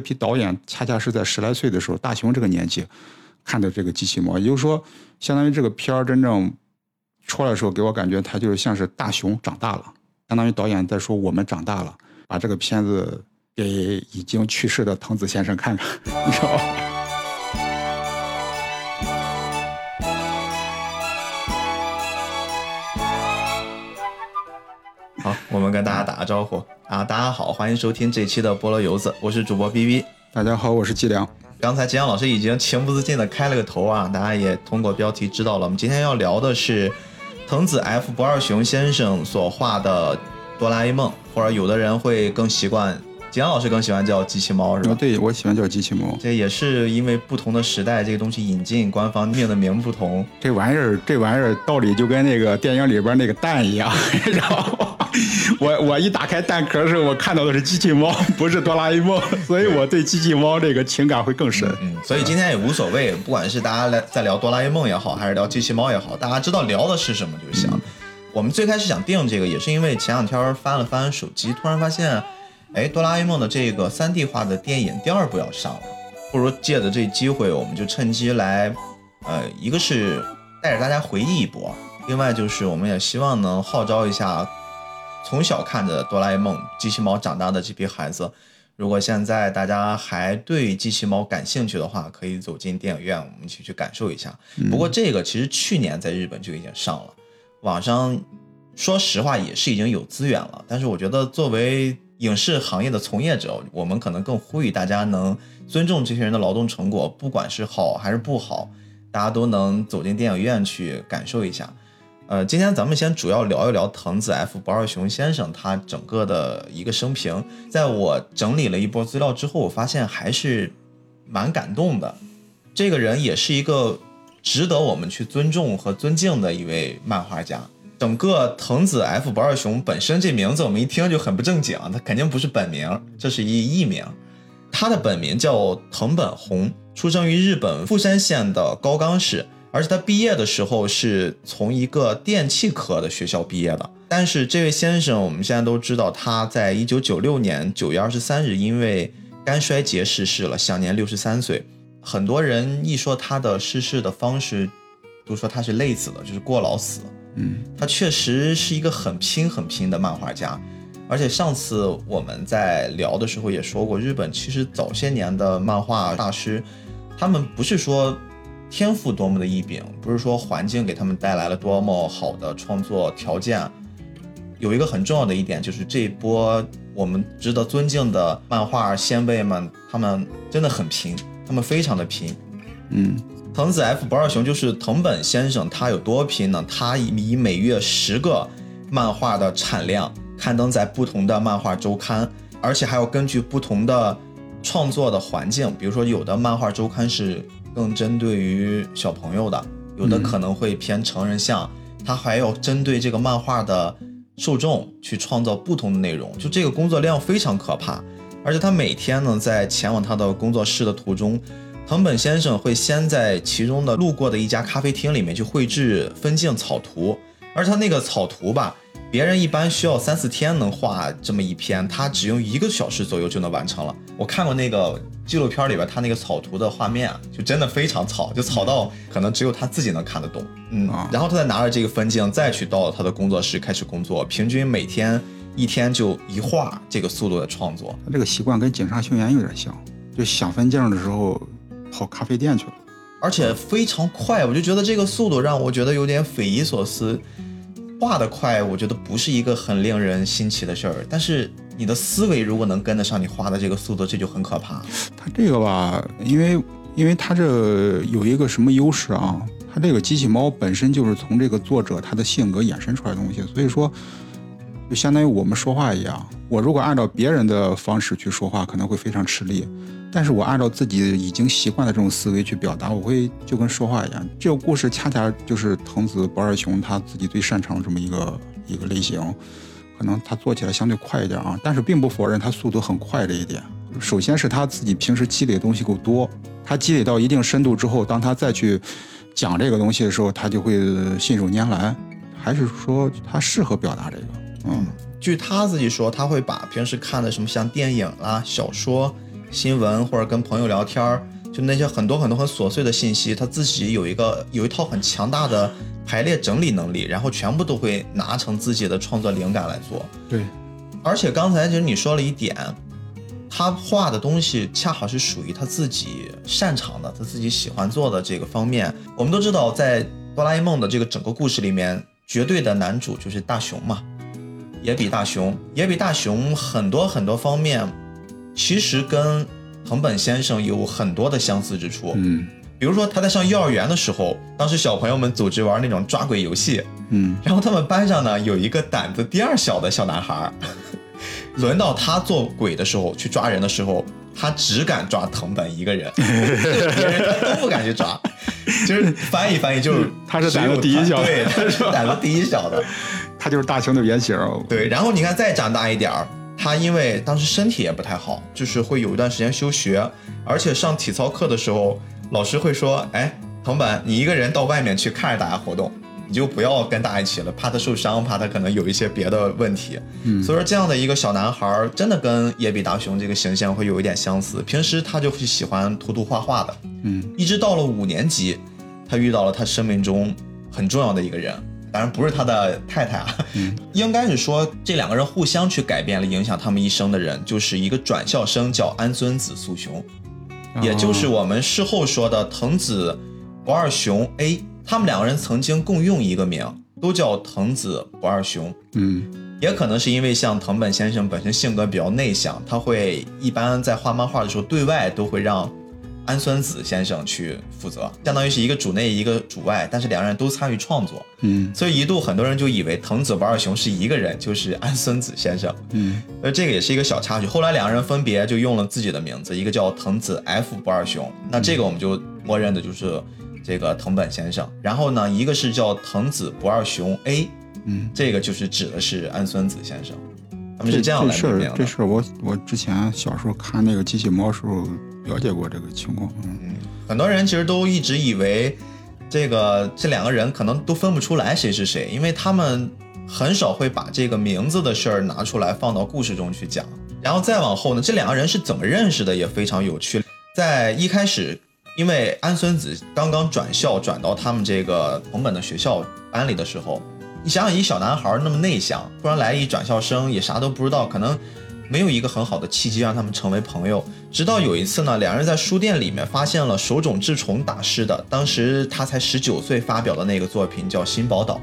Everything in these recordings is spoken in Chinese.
这批导演恰恰是在十来岁的时候，大雄这个年纪看的这个机器猫，也就是说，相当于这个片儿真正出来的时候，给我感觉他就是像是大雄长大了，相当于导演在说我们长大了，把这个片子给已经去世的藤子先生看看，你知道吗？们跟大家打个招呼啊！大家好，欢迎收听这期的菠萝油子，我是主播 B B。大家好，我是季良。刚才吉阳老师已经情不自禁的开了个头啊，大家也通过标题知道了。我们今天要聊的是藤子 F 不二雄先生所画的哆啦 A 梦，或者有的人会更习惯。吉阳老师更喜欢叫机器猫是吧？对，我喜欢叫机器猫。这也是因为不同的时代，这个东西引进官方命的名不同。这玩意儿，这玩意儿道理就跟那个电影里边那个蛋一样，然后我我一打开蛋壳的时候，我看到的是机器猫，不是哆啦 A 梦，所以我对机器猫这个情感会更深。嗯，所以今天也无所谓，不管是大家来在聊哆啦 A 梦也好，还是聊机器猫也好，大家知道聊的是什么就行。我们最开始想定这个，也是因为前两天翻了翻手机，突然发现。哎，哆啦 A 梦的这个三 D 化的电影第二部要上了，不如借着这机会，我们就趁机来，呃，一个是带着大家回忆一波，另外就是我们也希望能号召一下从小看着哆啦 A 梦、机器猫长大的这批孩子，如果现在大家还对机器猫感兴趣的话，可以走进电影院，我们一起去感受一下。不过这个其实去年在日本就已经上了，网上说实话也是已经有资源了，但是我觉得作为影视行业的从业者，我们可能更呼吁大家能尊重这些人的劳动成果，不管是好还是不好，大家都能走进电影院去感受一下。呃，今天咱们先主要聊一聊藤子 F 不二雄先生他整个的一个生平。在我整理了一波资料之后，我发现还是蛮感动的。这个人也是一个值得我们去尊重和尊敬的一位漫画家。整个藤子 F 不二雄本身这名字我们一听就很不正经，他肯定不是本名，这是一艺名。他的本名叫藤本弘，出生于日本富山县的高冈市，而且他毕业的时候是从一个电气科的学校毕业的。但是这位先生，我们现在都知道，他在一九九六年九月二十三日因为肝衰竭逝世了，享年六十三岁。很多人一说他的逝世的方式，都说他是累死的，就是过劳死。嗯，他确实是一个很拼很拼的漫画家，而且上次我们在聊的时候也说过，日本其实早些年的漫画大师，他们不是说天赋多么的异禀，不是说环境给他们带来了多么好的创作条件，有一个很重要的一点就是这一波我们值得尊敬的漫画先辈们，他们真的很拼，他们非常的拼，嗯。藤子 F 不二雄就是藤本先生，他有多拼呢？他以每月十个漫画的产量刊登在不同的漫画周刊，而且还要根据不同的创作的环境，比如说有的漫画周刊是更针对于小朋友的，有的可能会偏成人向，他还要针对这个漫画的受众去创造不同的内容，就这个工作量非常可怕，而且他每天呢在前往他的工作室的途中。藤本先生会先在其中的路过的一家咖啡厅里面去绘制分镜草图，而他那个草图吧，别人一般需要三四天能画这么一篇，他只用一个小时左右就能完成了。我看过那个纪录片里边，他那个草图的画面啊，就真的非常草，就草到可能只有他自己能看得懂。嗯，然后他再拿着这个分镜再去到他的工作室开始工作，平均每天一天就一画这个速度的创作。他这个习惯跟井上雄彦有点像，就想分镜的时候。跑咖啡店去了，而且非常快，我就觉得这个速度让我觉得有点匪夷所思。画的快，我觉得不是一个很令人新奇的事儿，但是你的思维如果能跟得上你画的这个速度，这就很可怕。它这个吧，因为因为它这有一个什么优势啊？它这个机器猫本身就是从这个作者他的性格衍生出来的东西，所以说就相当于我们说话一样。我如果按照别人的方式去说话，可能会非常吃力。但是我按照自己已经习惯的这种思维去表达，我会就跟说话一样。这个故事恰恰就是藤子不二雄他自己最擅长的这么一个一个类型，可能他做起来相对快一点啊，但是并不否认他速度很快这一点。首先是他自己平时积累的东西够多，他积累到一定深度之后，当他再去讲这个东西的时候，他就会信手拈来。还是说他适合表达这个？嗯，据他自己说，他会把平时看的什么像电影啦、小说。新闻或者跟朋友聊天儿，就那些很多很多很琐碎的信息，他自己有一个有一套很强大的排列整理能力，然后全部都会拿成自己的创作灵感来做。对，而且刚才其实你说了一点，他画的东西恰好是属于他自己擅长的，他自己喜欢做的这个方面。我们都知道，在哆啦 A 梦的这个整个故事里面，绝对的男主就是大雄嘛，野比大雄。野比大雄很多很多方面，其实跟藤本先生有很多的相似之处。嗯比如说他在上幼儿园的时候，当时小朋友们组织玩那种抓鬼游戏，嗯然后他们班上呢有一个胆子第二小的小男孩，轮到他做鬼的时候去抓人的时候，他只敢抓藤本一个人，别人他都不敢去抓。就是翻译翻译，就是他是胆子第一小的对，他是胆子第一小的。他就是大雄的原型。对，然后你看再长大一点儿，他因为当时身体也不太好，就是会有一段时间休学，而且上体操课的时候，老师会说：“哎，藤本，你一个人到外面去看着大家活动，你就不要跟大家一起了，怕他受伤，怕他可能有一些别的问题。”嗯所以说这样的一个小男孩儿，真的跟野比大雄这个形象会有一点相似。平时他就是喜欢涂涂画画的，嗯一直到了五年级，他遇到了他生命中很重要的一个人，当然不是他的太太啊，应该是说这两个人互相去改变了影响他们一生的人，就是一个转校生叫安孙子素雄，也就是我们事后说的藤子不二雄 A，他们两个人曾经共用一个名，都叫藤子不二雄。嗯。也可能是因为像藤本先生本身性格比较内向，他会一般在画漫画的时候，对外都会让安孙子先生去负责，相当于是一个主内一个主外，但是两个人都参与创作，嗯所以一度很多人就以为藤子不二雄是一个人，就是安孙子先生。嗯而，这个也是一个小插曲。后来两个人分别就用了自己的名字，一个叫藤子 F 不二雄，那这个我们就默认的就是这个藤本先生。然后呢，一个是叫藤子不二雄 A，嗯。这个就是指的是安孙子先生，他们是这样来事命名的。儿，这事儿我我之前小时候看那个机器猫时候了解过这个情况。嗯很多人其实都一直以为这个这两个人可能都分不出来谁是谁，因为他们很少会把这个名字的事儿拿出来放到故事中去讲。然后再往后呢，这两个人是怎么认识的也非常有趣。在一开始，因为安孙子刚刚转校转到他们这个同本的学校班里的时候，你想想一小男孩那么内向，突然来一转校生也啥都不知道，可能没有一个很好的契机让他们成为朋友。直到有一次呢，两人在书店里面发现了手冢治虫大师的，当时他才十九岁发表的那个作品叫《新宝岛》。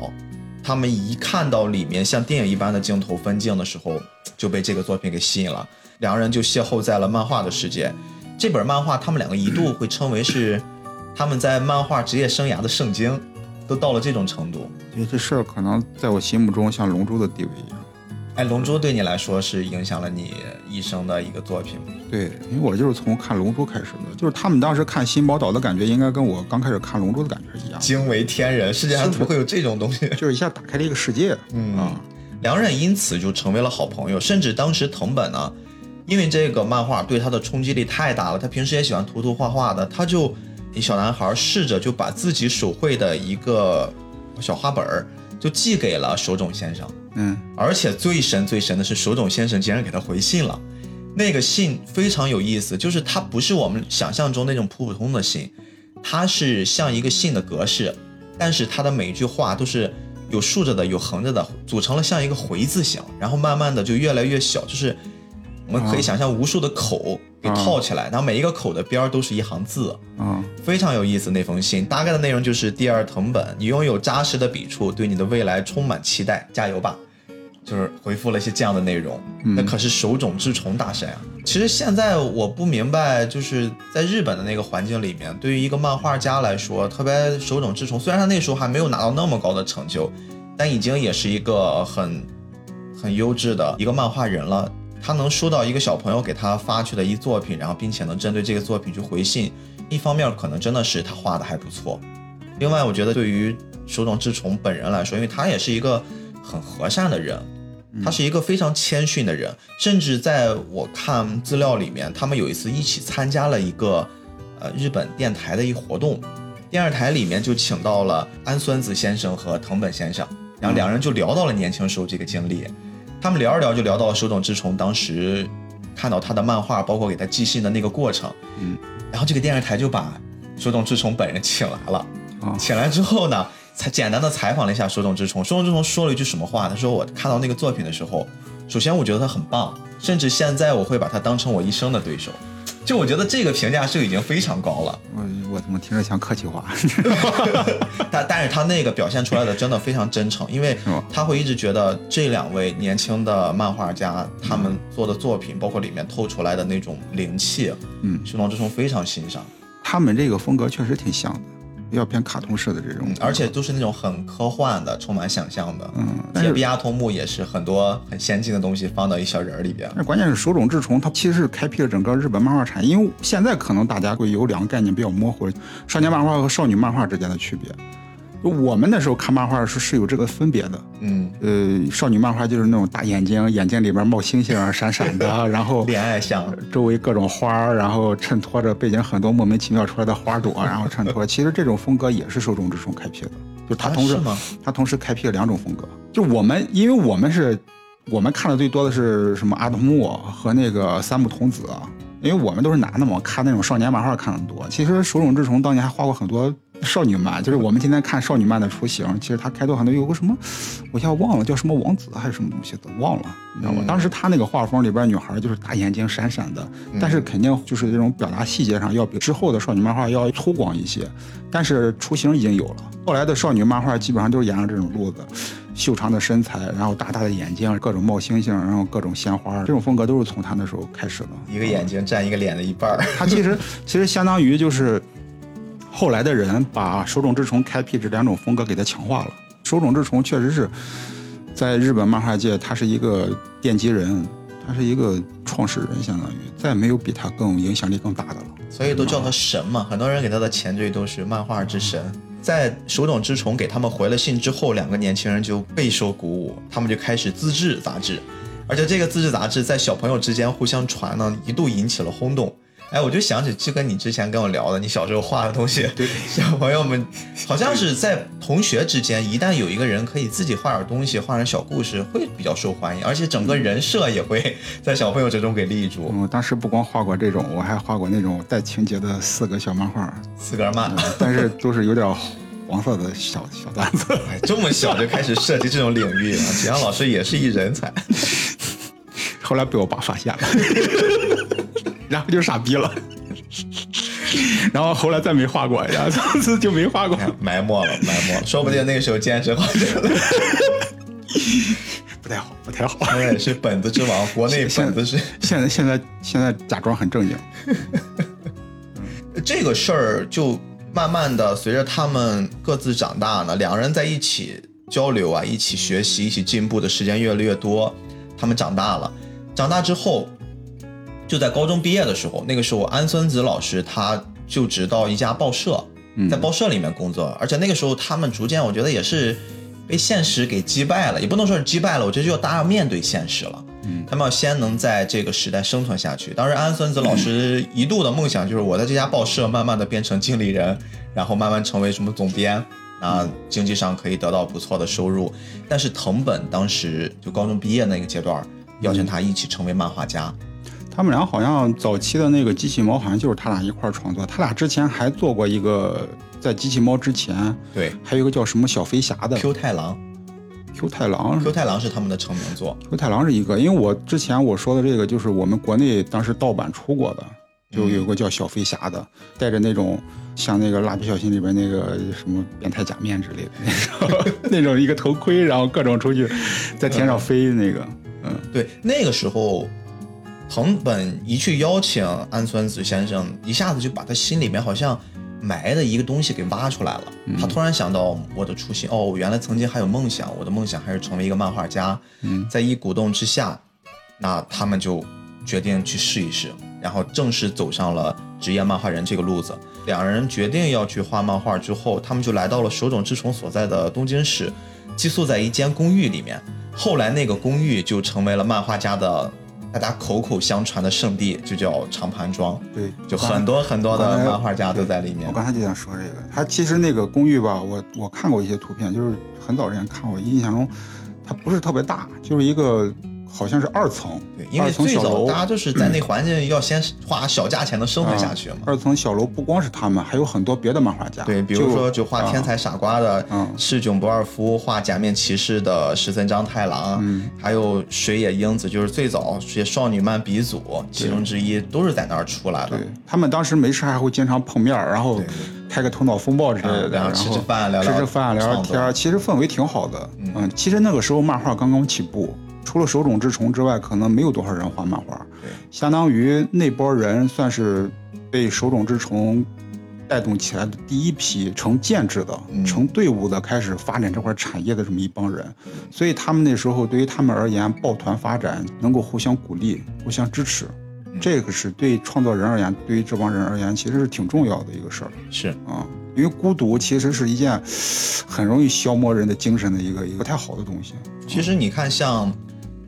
他们一看到里面像电影一般的镜头分镜的时候，就被这个作品给吸引了。两个人就邂逅在了漫画的世界。这本漫画，他们两个一度会称为是他们在漫画职业生涯的圣经，都到了这种程度。因为这事儿可能在我心目中像《龙珠》的地位一样。哎，《龙珠》对你来说是影响了你一生的一个作品吗？对，因为我就是从看《龙珠》开始的，就是他们当时看《新宝岛》的感觉，应该跟我刚开始看《龙珠》的感觉是一样，惊为天人，世界上怎么会有这种东西？就是一下打开了一个世界。嗯啊，两人因此就成为了好朋友，甚至当时藤本呢，因为这个漫画对他的冲击力太大了，他平时也喜欢涂涂画画的，他就一小男孩试着就把自己手绘的一个小画本儿就寄给了手冢先生，嗯而且最神最神的是手冢先生竟然给他回信了。那个信非常有意思，就是它不是我们想象中那种普普通的信，它是像一个信的格式，但是它的每一句话都是有竖着的，有横着的，组成了像一个回字形，然后慢慢的就越来越小，就是我们可以想象无数的口给套起来，然后每一个口的边儿都是一行字，啊非常有意思。那封信大概的内容就是：第二藤本，你拥有扎实的笔触，对你的未来充满期待，加油吧！就是回复了一些这样的内容。那可是手冢治虫大神啊！其实现在我不明白，就是在日本的那个环境里面，对于一个漫画家来说，特别手冢治虫，虽然他那时候还没有拿到那么高的成就，但已经也是一个很很优质的一个漫画人了。他能收到一个小朋友给他发去的一作品，然后并且能针对这个作品去回信，一方面可能真的是他画的还不错，另外我觉得对于手冢治虫本人来说，因为他也是一个很和善的人，他是一个非常谦逊的人，甚至在我看资料里面，他们有一次一起参加了一个呃日本电台的一活动，电视台里面就请到了安孙子先生和藤本先生，然后两人就聊到了年轻时候这个经历。他们聊着聊就聊到了手冢治虫当时看到他的漫画，包括给他寄信的那个过程。嗯，然后这个电视台就把手冢治虫本人请来了。啊请来之后呢，才简单的采访了一下手冢治虫。手冢治虫说了一句什么话？他说：“我看到那个作品的时候，首先我觉得他很棒，甚至现在我会把他当成我一生的对手。”就我觉得这个评价是已经非常高了。我我怎么听着像客气话？但但是他那个表现出来的真的非常真诚，因为他会一直觉得这两位年轻的漫画家他们做的作品，包括里面透出来的那种灵气，嗯，熊猫之虫非常欣赏。他们这个风格确实挺像的，比较偏卡通式的这种嗯，，而且都是那种很科幻的，充满想象的。嗯，铁臂阿童木也是很多很先进的东西放到一小人儿里边。那关键是手冢治虫，他其实是开辟了整个日本漫画产业。因为现在可能大家会有两个概念比较模糊，少年漫画和少女漫画之间的区别。就我们那时候看漫画是是有这个分别的。嗯，呃，少女漫画就是那种大眼睛，眼睛里边冒星星，闪闪的，然后恋爱像，周围各种花儿，然后衬托着背景很多莫名其妙出来的花朵，然后衬托。其实这种风格也是手冢治虫开辟的，就他啊同时？他同时开辟了两种风格。就我们，因为我们是，我们看的最多的是什么阿童木和那个三木童子，因为我们都是男的嘛，看那种少年漫画看的多。其实手冢治虫当年还画过很多少女漫，就是我们今天看少女漫的雏形。其实他开头很多有个什么，我一下忘了叫什么王子还是什么东西的，忘了，你知道吗？嗯当时他那个画风里边女孩就是大眼睛闪闪的，但是肯定就是这种表达细节上要比之后的少女漫画要粗犷一些，但是雏形已经有了。后来的少女漫画基本上都是沿着这种路子，修长的身材，然后大大的眼睛，各种冒星星，然后各种鲜花，这种风格都是从他那时候开始的。一个眼睛占一个脸的一半儿。他其实其实相当于就是后来的人把手冢治虫开辟这两种风格给它强化了。手冢治虫确实是在日本漫画界，他是一个奠基人，他是一个创始人，相当于再没有比他更影响力更大的了。所以都叫他神嘛。很多人给他的前缀都是漫画之神。在手冢治虫给他们回了信之后，两个年轻人就备受鼓舞，他们就开始自制杂志，而且这个自制杂志在小朋友之间互相传呢，一度引起了轰动。哎，我就想起就跟你之前跟我聊的，你小时候画的东西，对，小朋友们 好像是在同学之间，一旦有一个人可以自己画点东西，画点小故事，会比较受欢迎，而且整个人设也会 在小朋友之中给立住。我当时不光画过这种，我还画过那种带情节的四格小漫画，四格漫，但是都是有点黄色的小小段子。哎，这么小就开始涉及这种领域了，启阳老师也是一人才。后来被我爸发现了，然后就傻逼了。然后后来再没画过，然后从此就没画过，埋没了，埋没了，说不定那个时候坚持画这个，不太好，不太好。他也是本子之王，国内本子是现在现在现在假装很正经，这个事儿，就慢慢的随着他们各自长大呢，两个人在一起交流啊，一起学习，一起进步的时间越来越多，他们长大了，长大之后，就在高中毕业的时候，那个时候安孙子老师他就职到一家报社，在报社里面工作，而且那个时候他们逐渐，我觉得也是被现实给击败了，也不能说是击败了，我觉得就要大家要面对现实了。嗯他们要先能在这个时代生存下去。当时安孙子老师一度的梦想就是我在这家报社慢慢的变成经理人，然后慢慢成为什么总编，那经济上可以得到不错的收入。但是藤本当时就高中毕业那个阶段，邀请他一起成为漫画家。他们俩好像早期的那个机器猫好像就是他俩一块儿创作，他俩之前还做过一个，在机器猫之前对。还有一个叫什么小飞侠的，Q 太郎。Q 太郎，Q 太郎是他们的成名作。Q 太郎是一个，因为我之前我说的这个就是我们国内当时盗版出过的，就有个叫小飞侠的，戴着那种像那个蜡笔小新里边那个什么变态假面之类的那种 那种一个头盔，然后各种出去在天上飞的那个，嗯，对，那个时候，藤本一去邀请安孙子先生，一下子就把他心里面好像埋的一个东西给挖出来了。他突然想到我的初心，哦，我原来曾经还有梦想，我的梦想还是成为一个漫画家。嗯，在一鼓动之下，那他们就决定去试一试，然后正式走上了职业漫画人这个路子。两人决定要去画漫画之后，他们就来到了手冢治虫所在的东京市，寄宿在一间公寓里面。后来那个公寓就成为了漫画家的大家口口相传的圣地，就叫长盘庄，对，就很多很多的漫画家都在里面我。刚才就想说这个，它其实那个公寓吧，我我看过一些图片，就是很早之前看过，印象中它不是特别大，就是一个好像是二层，对，因为最早大家就是在那环境要先花小价钱的生活下去嘛。二层小楼不光是他们，还有很多别的漫画家。对，比如说就画啊天才傻瓜的嗯赤囧不二夫，画假面骑士的石森章太郎，嗯还有水野英子，就是最早这些少女漫鼻祖其中之一，都是在那儿出来的对。他们当时没事还会经常碰面，然后对开个头脑风暴之类的，嗯然后吃吃饭聊聊吃吃饭聊聊天，其实氛围挺好的。嗯，其实那个时候漫画刚刚起步，除了手冢治虫之外，可能没有多少人画漫画。对，相当于那波人算是被手冢治虫带动起来的第一批成建制的、嗯成队伍的开始发展这块产业的这么一帮人，所以他们那时候对于他们而言，抱团发展能够互相鼓励、互相支持，嗯这个是对创作人而言，对于这帮人而言，其实是挺重要的一个事儿是，啊。因为孤独其实是一件很容易消磨人的精神的一个一个不太好的东西。其实你看，像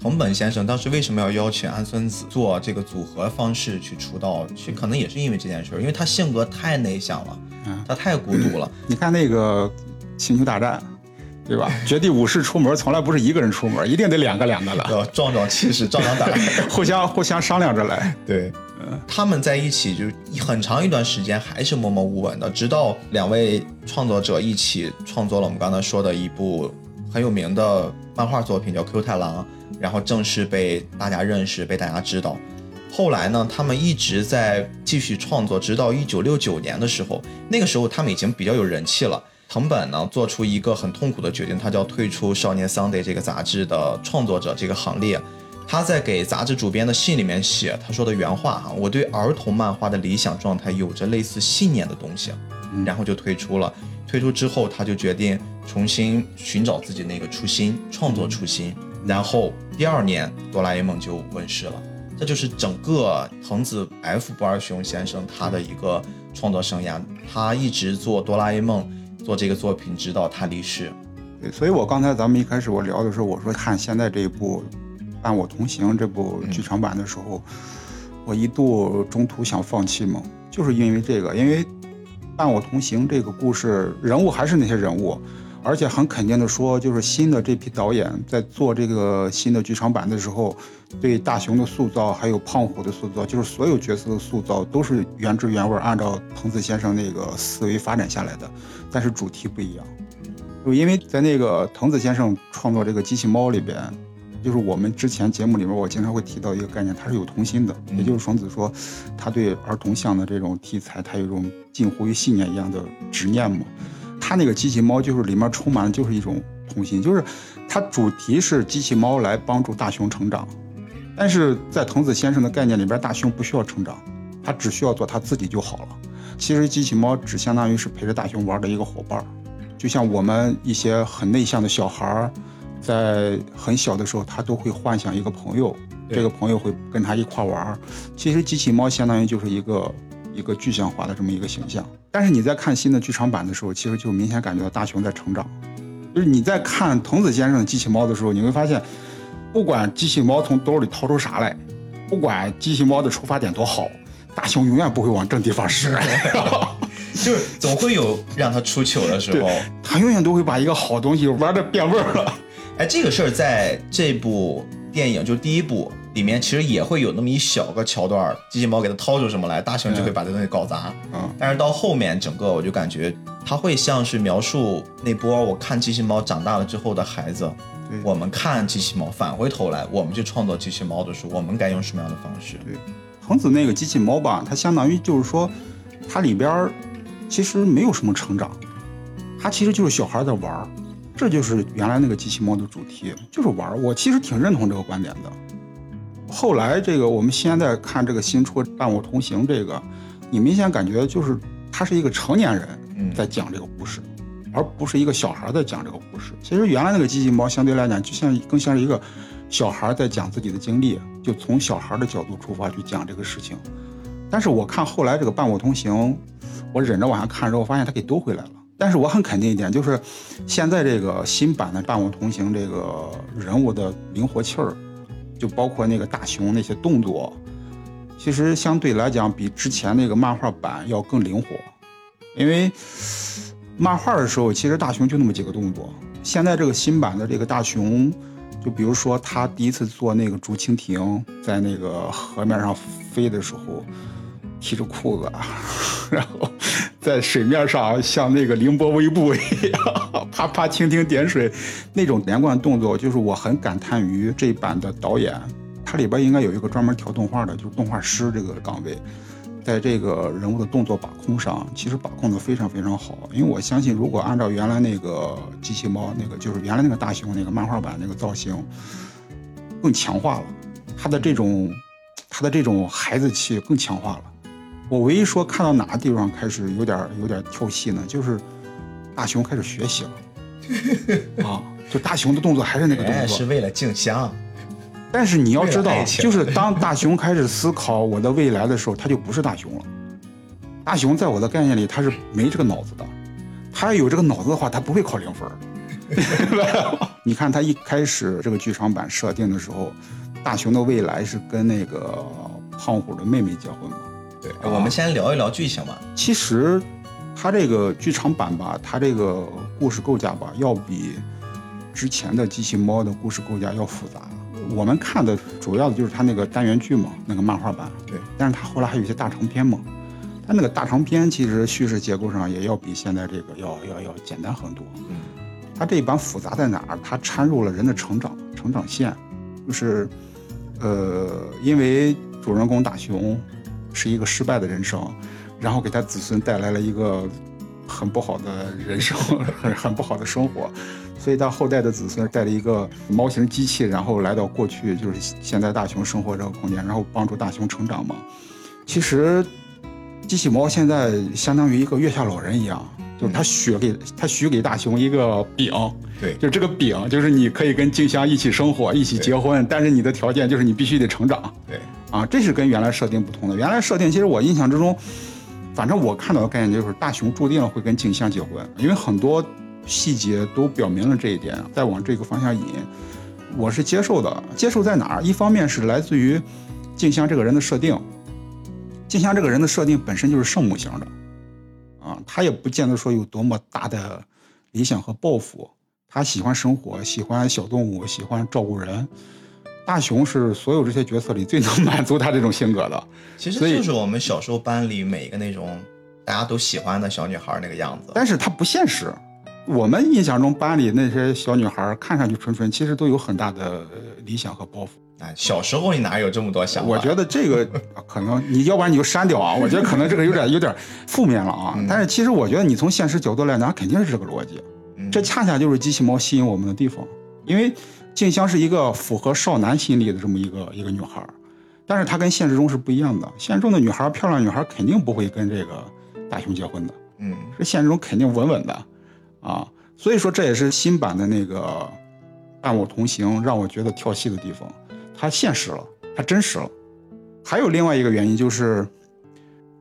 藤本先生当时为什么要邀请安孙子做这个组合方式去出道，其实可能也是因为这件事儿，因为他性格太内向了，嗯他太孤独了。你看那个星球大战，对吧？绝地武士出门从来不是一个人出门，一定得两个两个的，要壮壮气势，壮壮胆。互相互相商量着来。对，他们在一起就很长一段时间还是默默无闻的，直到两位创作者一起创作了我们刚才说的一部很有名的漫画作品，叫《Q 太郎》，然后正式被大家认识，被大家知道。后来呢，他们一直在继续创作，直到一九六九年的时候，那个时候他们已经比较有人气了。藤本呢，做出一个很痛苦的决定，他就要退出《少年 Sunday》这个杂志的创作者这个行列。他在给杂志主编的信里面写，他说的原话哈，我对儿童漫画的理想状态有着类似信念的东西，然后就退出了。退出之后，他就决定重新寻找自己那个初心，创作初心。然后第二年，哆啦 A 梦就问世了。这就是整个藤子 F 不二雄先生他的一个创作生涯，他一直做哆啦 A 梦，做这个作品，直到他离世。对，所以我刚才咱们一开始我聊的时候，我说看现在这一部《伴我同行》这部剧场版的时候，我一度中途想放弃嘛，就是因为这个，因为《伴我同行》这个故事人物还是那些人物，而且很肯定的说，就是新的这批导演在做这个新的剧场版的时候，对大雄的塑造，还有胖虎的塑造，就是所有角色的塑造都是原汁原味按照藤子先生那个思维发展下来的，但是主题不一样。就因为在那个藤子先生创作这个机器猫里边，就是我们之前节目里面我经常会提到一个概念，它是有童心的，嗯也就是双子说，他对儿童向的这种题材，他有一种近乎于信念一样的执念嘛。他那个机器猫就是里面充满了就是一种童心，就是它主题是机器猫来帮助大雄成长，但是在藤子先生的概念里边，大雄不需要成长，他只需要做他自己就好了。其实机器猫只相当于是陪着大雄玩的一个伙伴。就像我们一些很内向的小孩儿，在很小的时候，他都会幻想一个朋友，这个朋友会跟他一块玩儿。其实机器猫相当于就是一个一个具象化的这么一个形象。但是你在看新的剧场版的时候，其实就明显感觉到大雄在成长。就是你在看藤子先生的机器猫的时候，你会发现，不管机器猫从兜里掏出啥来，不管机器猫的出发点多好，大雄永远不会往正地方使。就是总会有让他出糗的时候。对他永远都会把一个好东西玩的变味儿了。哎，这个事儿在这部电影，就是第一部里面，其实也会有那么一小个桥段儿，机器猫给他掏出什么来，大雄就会把这东西搞砸。嗯，但是到后面，整个我就感觉他会像是描述那波我看机器猫长大了之后的孩子，我们看机器猫，返回头来，我们去创作机器猫的时候，我们该用什么样的方式？对，恒子那个机器猫吧，它相当于就是说，它里边儿其实没有什么成长，它其实就是小孩在玩儿，这就是原来那个机器猫的主题，就是玩儿。我其实挺认同这个观点的。后来这个我们现在看这个新出《伴我同行》这个，你明显感觉就是他是一个成年人嗯在讲这个故事，而不是一个小孩在讲这个故事。其实原来那个机器猫相对来讲，就像更像是一个小孩在讲自己的经历，就从小孩的角度出发去讲这个事情。但是我看后来这个《伴我同行》，我忍着往下看之后，发现他给兜回来了。但是我很肯定一点，就是现在这个新版的《伴我同行》这个人物的灵活气儿，就包括那个大熊那些动作，其实相对来讲比之前那个漫画版要更灵活。因为漫画的时候，其实大熊就那么几个动作，现在这个新版的这个大熊，就比如说他第一次坐那个竹蜻蜓在那个河面上飞的时候，提着裤子，然后在水面上像那个凌波微步一样，啪啪蜻蜓点水，那种连贯动作，就是我很感叹于这一版的导演，他里边应该有一个专门调动画的，就是动画师这个岗位。在这个人物的动作把控上，其实把控的非常非常好。因为我相信，如果按照原来那个机器猫，那个就是原来那个大熊那个漫画版那个造型，更强化了，他的这种他的这种孩子气更强化了。我唯一说看到哪个地方开始有点有点跳戏呢，就是大熊开始学习了 啊，就大熊的动作还是那个动作，是为了静香。但是你要知道，就是当大熊开始思考我的未来的时候，他就不是大熊了。大熊在我的概念里，他是没这个脑子的。他要有这个脑子的话，他不会考零分。你看他一开始这个剧场版设定的时候，大熊的未来是跟那个胖虎的妹妹结婚嘛？对，我们先聊一聊剧情吧。其实它这个剧场版吧，它这个故事构架吧，要比之前的机器猫的故事构架要复杂。我们看的主要的就是它那个单元剧嘛，那个漫画版。对，但是它后来还有一些大长篇嘛，它那个大长篇其实叙事结构上也要比现在这个要要要简单很多。嗯，它这一版复杂在哪儿？它掺入了人的成长成长线，就是，呃，因为主人公大雄是一个失败的人生，然后给他子孙带来了一个很不好的人生，很很不好的生活。所以他后代的子孙带了一个猫型机器，然后来到过去，就是现在大雄生活这个空间，然后帮助大雄成长嘛。其实，机器猫现在相当于一个月下老人一样，就是他许给他许给大雄一个饼，对，就这个饼就是你可以跟静香一起生活，一起结婚，但是你的条件就是你必须得成长。对，啊，这是跟原来设定不同的。原来设定其实我印象之中，反正我看到的概念就是大雄注定了会跟静香结婚，因为很多。细节都表明了这一点，再往这个方向引，我是接受的。接受在哪儿？一方面是来自于静香这个人的设定，静香这个人的设定本身就是圣母型的，啊，他也不见得说有多么大的理想和抱负，他喜欢生活，喜欢小动物，喜欢照顾人。大雄是所有这些角色里最能 满足他这种性格的，其实就是我们小时候班里每一个那种大家都喜欢的小女孩那个样子，但是她不现实。我们印象中班里那些小女孩看上去纯纯，其实都有很大的理想和抱负。哎，小时候你哪有这么多想法？我觉得这个 可能你要不然你就删掉啊。我觉得可能这个有点有点负面了啊。但是其实我觉得你从现实角度来讲，肯定是这个逻辑。这恰恰就是机器猫吸引我们的地方，因为静香是一个符合少男心理的这么一个一个女孩，但是她跟现实中是不一样的。现实中的女孩，漂亮女孩肯定不会跟这个大雄结婚的。嗯，是现实中肯定稳稳的。啊，所以说这也是新版的那个《伴我同行》让我觉得跳戏的地方，它现实了，它真实了。还有另外一个原因就是，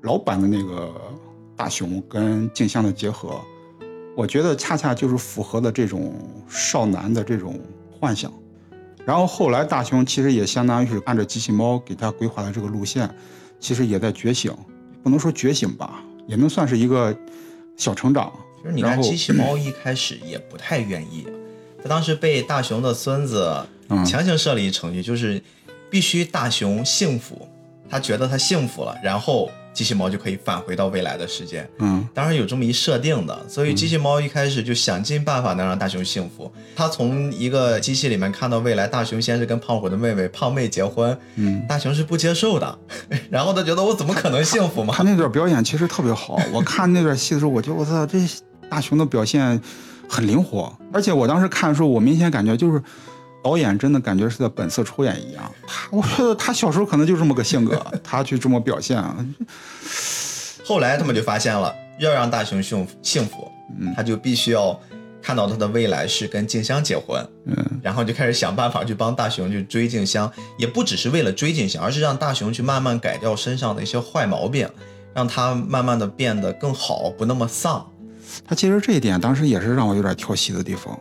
老版的那个大雄跟静香的结合，我觉得恰恰就是符合了这种少男的这种幻想。然后后来大雄其实也相当于是按照机器猫给他规划的这个路线，其实也在觉醒，不能说觉醒吧，也能算是一个小成长。其实你看，机器猫 一开始也不太愿意，他当时被大雄的孙子强行设了一程序，就是必须大雄幸福，他觉得他幸福了，然后机器猫就可以返回到未来的时间。嗯，当然有这么一设定的，所以机器猫一开始就想尽办法能让大雄幸福。他从一个机器里面看到未来大雄先是跟胖虎的妹妹胖妹结婚，嗯，大雄是不接受的，然后他觉得我怎么可能幸福嘛？他那段表演其实特别好，我看那段戏的时候，我觉得我操这。大雄的表现很灵活，而且我当时看的时候，我明显感觉就是导演真的感觉是在本色出演一样。他，我觉得他小时候可能就这么个性格，他去这么表现。后来他们就发现了，要让大雄幸幸福，他就必须要看到他的未来是跟静香结婚，嗯，然后就开始想办法去帮大雄去追静香，也不只是为了追静香，而是让大雄去慢慢改掉身上的一些坏毛病，让他慢慢的变得更好，不那么丧。他其实这一点当时也是让我有点跳戏的地方，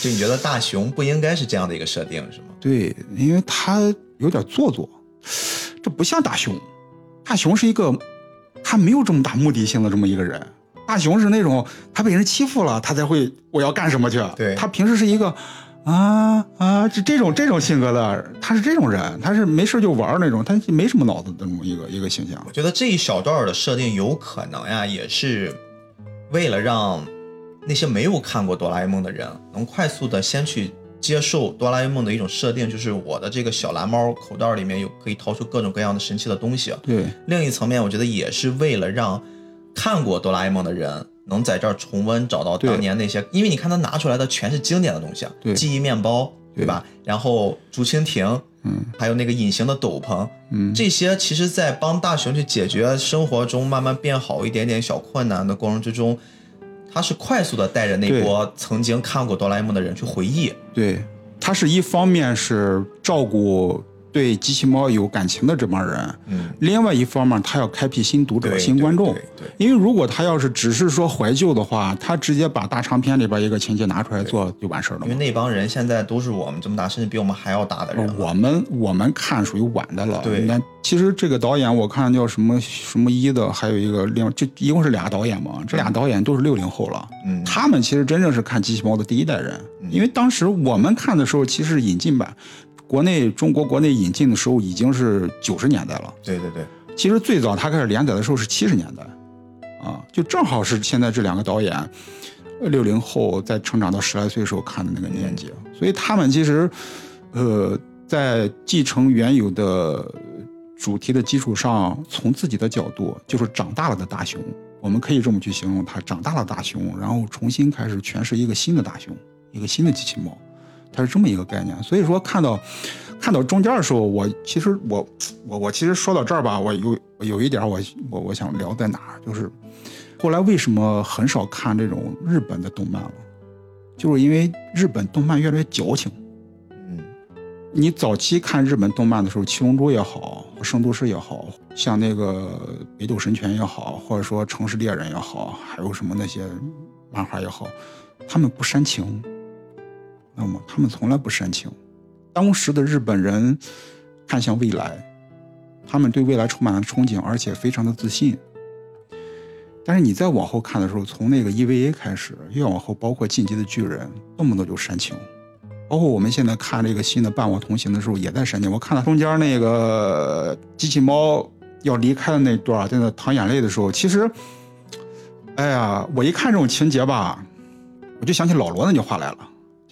就你觉得大雄不应该是这样的一个设定是吗？对，因为他有点做作，这不像大雄，大雄是一个他没有这么大目的性的这么一个人，大雄是那种他被人欺负了他才会我要干什么去，对他平时是一个，啊啊，这这种这种性格的，他是这种人，他是没事就玩那种，他没什么脑子的那么一个一个形象我。觉得这一小段的设定有可能呀，也是为了让那些没有看过哆啦 A 梦的人能快速的先去接受哆啦 A 梦的一种设定，就是我的这个小蓝猫口袋里面有可以掏出各种各样的神奇的东西。对。另一层面，我觉得也是为了让看过哆啦 A 梦的人能在这儿重温找到当年那些，因为你看他拿出来的全是经典的东西啊，对。记忆面包，对吧？然后竹蜻蜓，嗯，还有那个隐形的斗篷，嗯，这些其实，在帮大熊去解决生活中慢慢变好一点点小困难的过程之中，他是快速的带着那波曾经看过哆啦 A 梦的人去回忆，对，他是一方面是照顾对机器猫有感情的这帮人，嗯，另外一方面他要开辟新读者、新观众对。对对因为如果他要是只是说怀旧的话，他直接把大长篇里边一个情节拿出来做就完事儿了因为。那帮人现在都是我们这么大，甚至比我们还要大的人了。我们我们看属于晚的了。对那其实这个导演我看叫什么什么一的，还有一个另就一共是俩导演嘛，这俩导演都是六零后了。嗯，他们其实真正是看机器猫的第一代人，因为当时我们看的时候，其实是引进版，国内中国国内引进的时候已经是九十年代了。对对对，其实最早它开始连载的时候是七十年代，啊，就正好是现在这两个导演，六零后在成长到十来岁时候看的那个年纪，所以他们其实，呃，在继承原有的主题的基础上，从自己的角度，就是长大了的大雄，我们可以这么去形容他，长大了大雄，然后重新开始诠释一个新的大雄，一个新的机器猫，它是这么一个概念。所以说看到看到中间的时候，我其实我我我其实说到这儿吧，我有有一点我我我想聊在哪儿，就是后来为什么很少看这种日本的动漫了，就是因为日本动漫越来越矫情。嗯，你早期看日本动漫的时候，《七龙珠》也好，《圣斗士》也好，像那个《北斗神拳》也好，或者说《城市猎人》也好，还有什么那些漫画也好，他们不煽情，那么他们从来不煽情。当时的日本人看向未来，他们对未来充满了憧憬，而且非常的自信。但是你再往后看的时候，从那个 EVA 开始，越往后，包括《进击的巨人》，动不动就煽情。包括我们现在看这个新的《伴我同行》的时候，也在煽情。我看到中间那个机器猫要离开的那段，在那淌眼泪的时候，其实，哎呀，我一看这种情节吧，我就想起老罗那句话来了，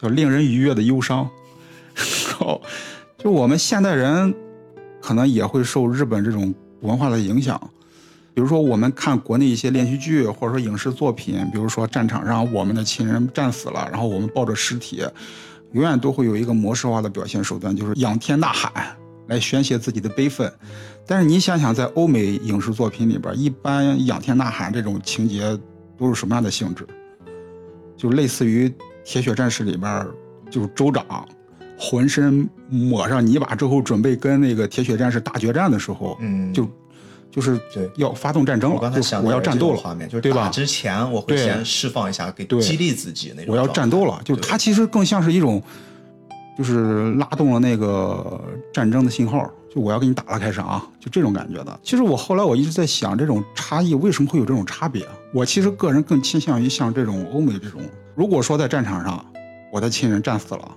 叫“令人愉悦的忧伤”。然后，就我们现代人可能也会受日本这种文化的影响。比如说，我们看国内一些连续剧或者说影视作品，比如说战场上我们的亲人战死了，然后我们抱着尸体，永远都会有一个模式化的表现手段，就是仰天呐喊来宣泄自己的悲愤。但是你想想，在欧美影视作品里边，一般仰天呐喊这种情节都是什么样的性质？就类似于《铁血战士》里边，就是州长浑身抹上泥巴之后，准备跟那个铁血战士大决战的时候，嗯，就就是对要发动战争了，我刚才想我要战斗了，画面，就是对吧打之前我会先释放一下，给对激励自己那种。我要战斗了，就是它其实更像是一种，就是拉动了那个战争的信号，就我要给你打了，开始啊，就这种感觉的。其实我后来我一直在想，这种差异为什么会有这种差别？我其实个人更倾向于像这种欧美这种，如果说在战场上我的亲人战死了，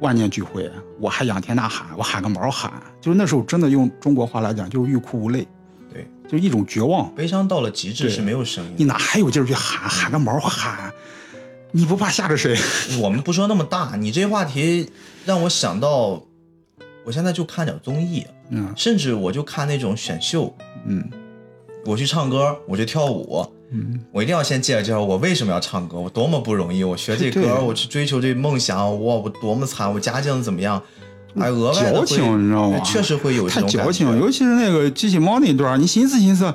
万念俱灰，我还仰天呐喊，我喊个毛喊，就是那时候真的用中国话来讲，就是欲哭无泪，对，就是一种绝望。悲伤到了极致是没有声音你。哪还有劲儿去喊喊个毛喊？你不怕吓着谁？我们不说那么大，你这话题让我想到，我现在就看点综艺，嗯甚至我就看那种选秀，嗯我去唱歌，我去跳舞，嗯，我一定要先介绍介绍我为什么要唱歌，我多么不容易，我学这歌，我去追求这梦想，哇，我多么惨，我家境怎么样，哎，额外矫情，你知道吗？哎确实会有这太种感矫情，尤其是那个机器猫那段，你寻思寻思，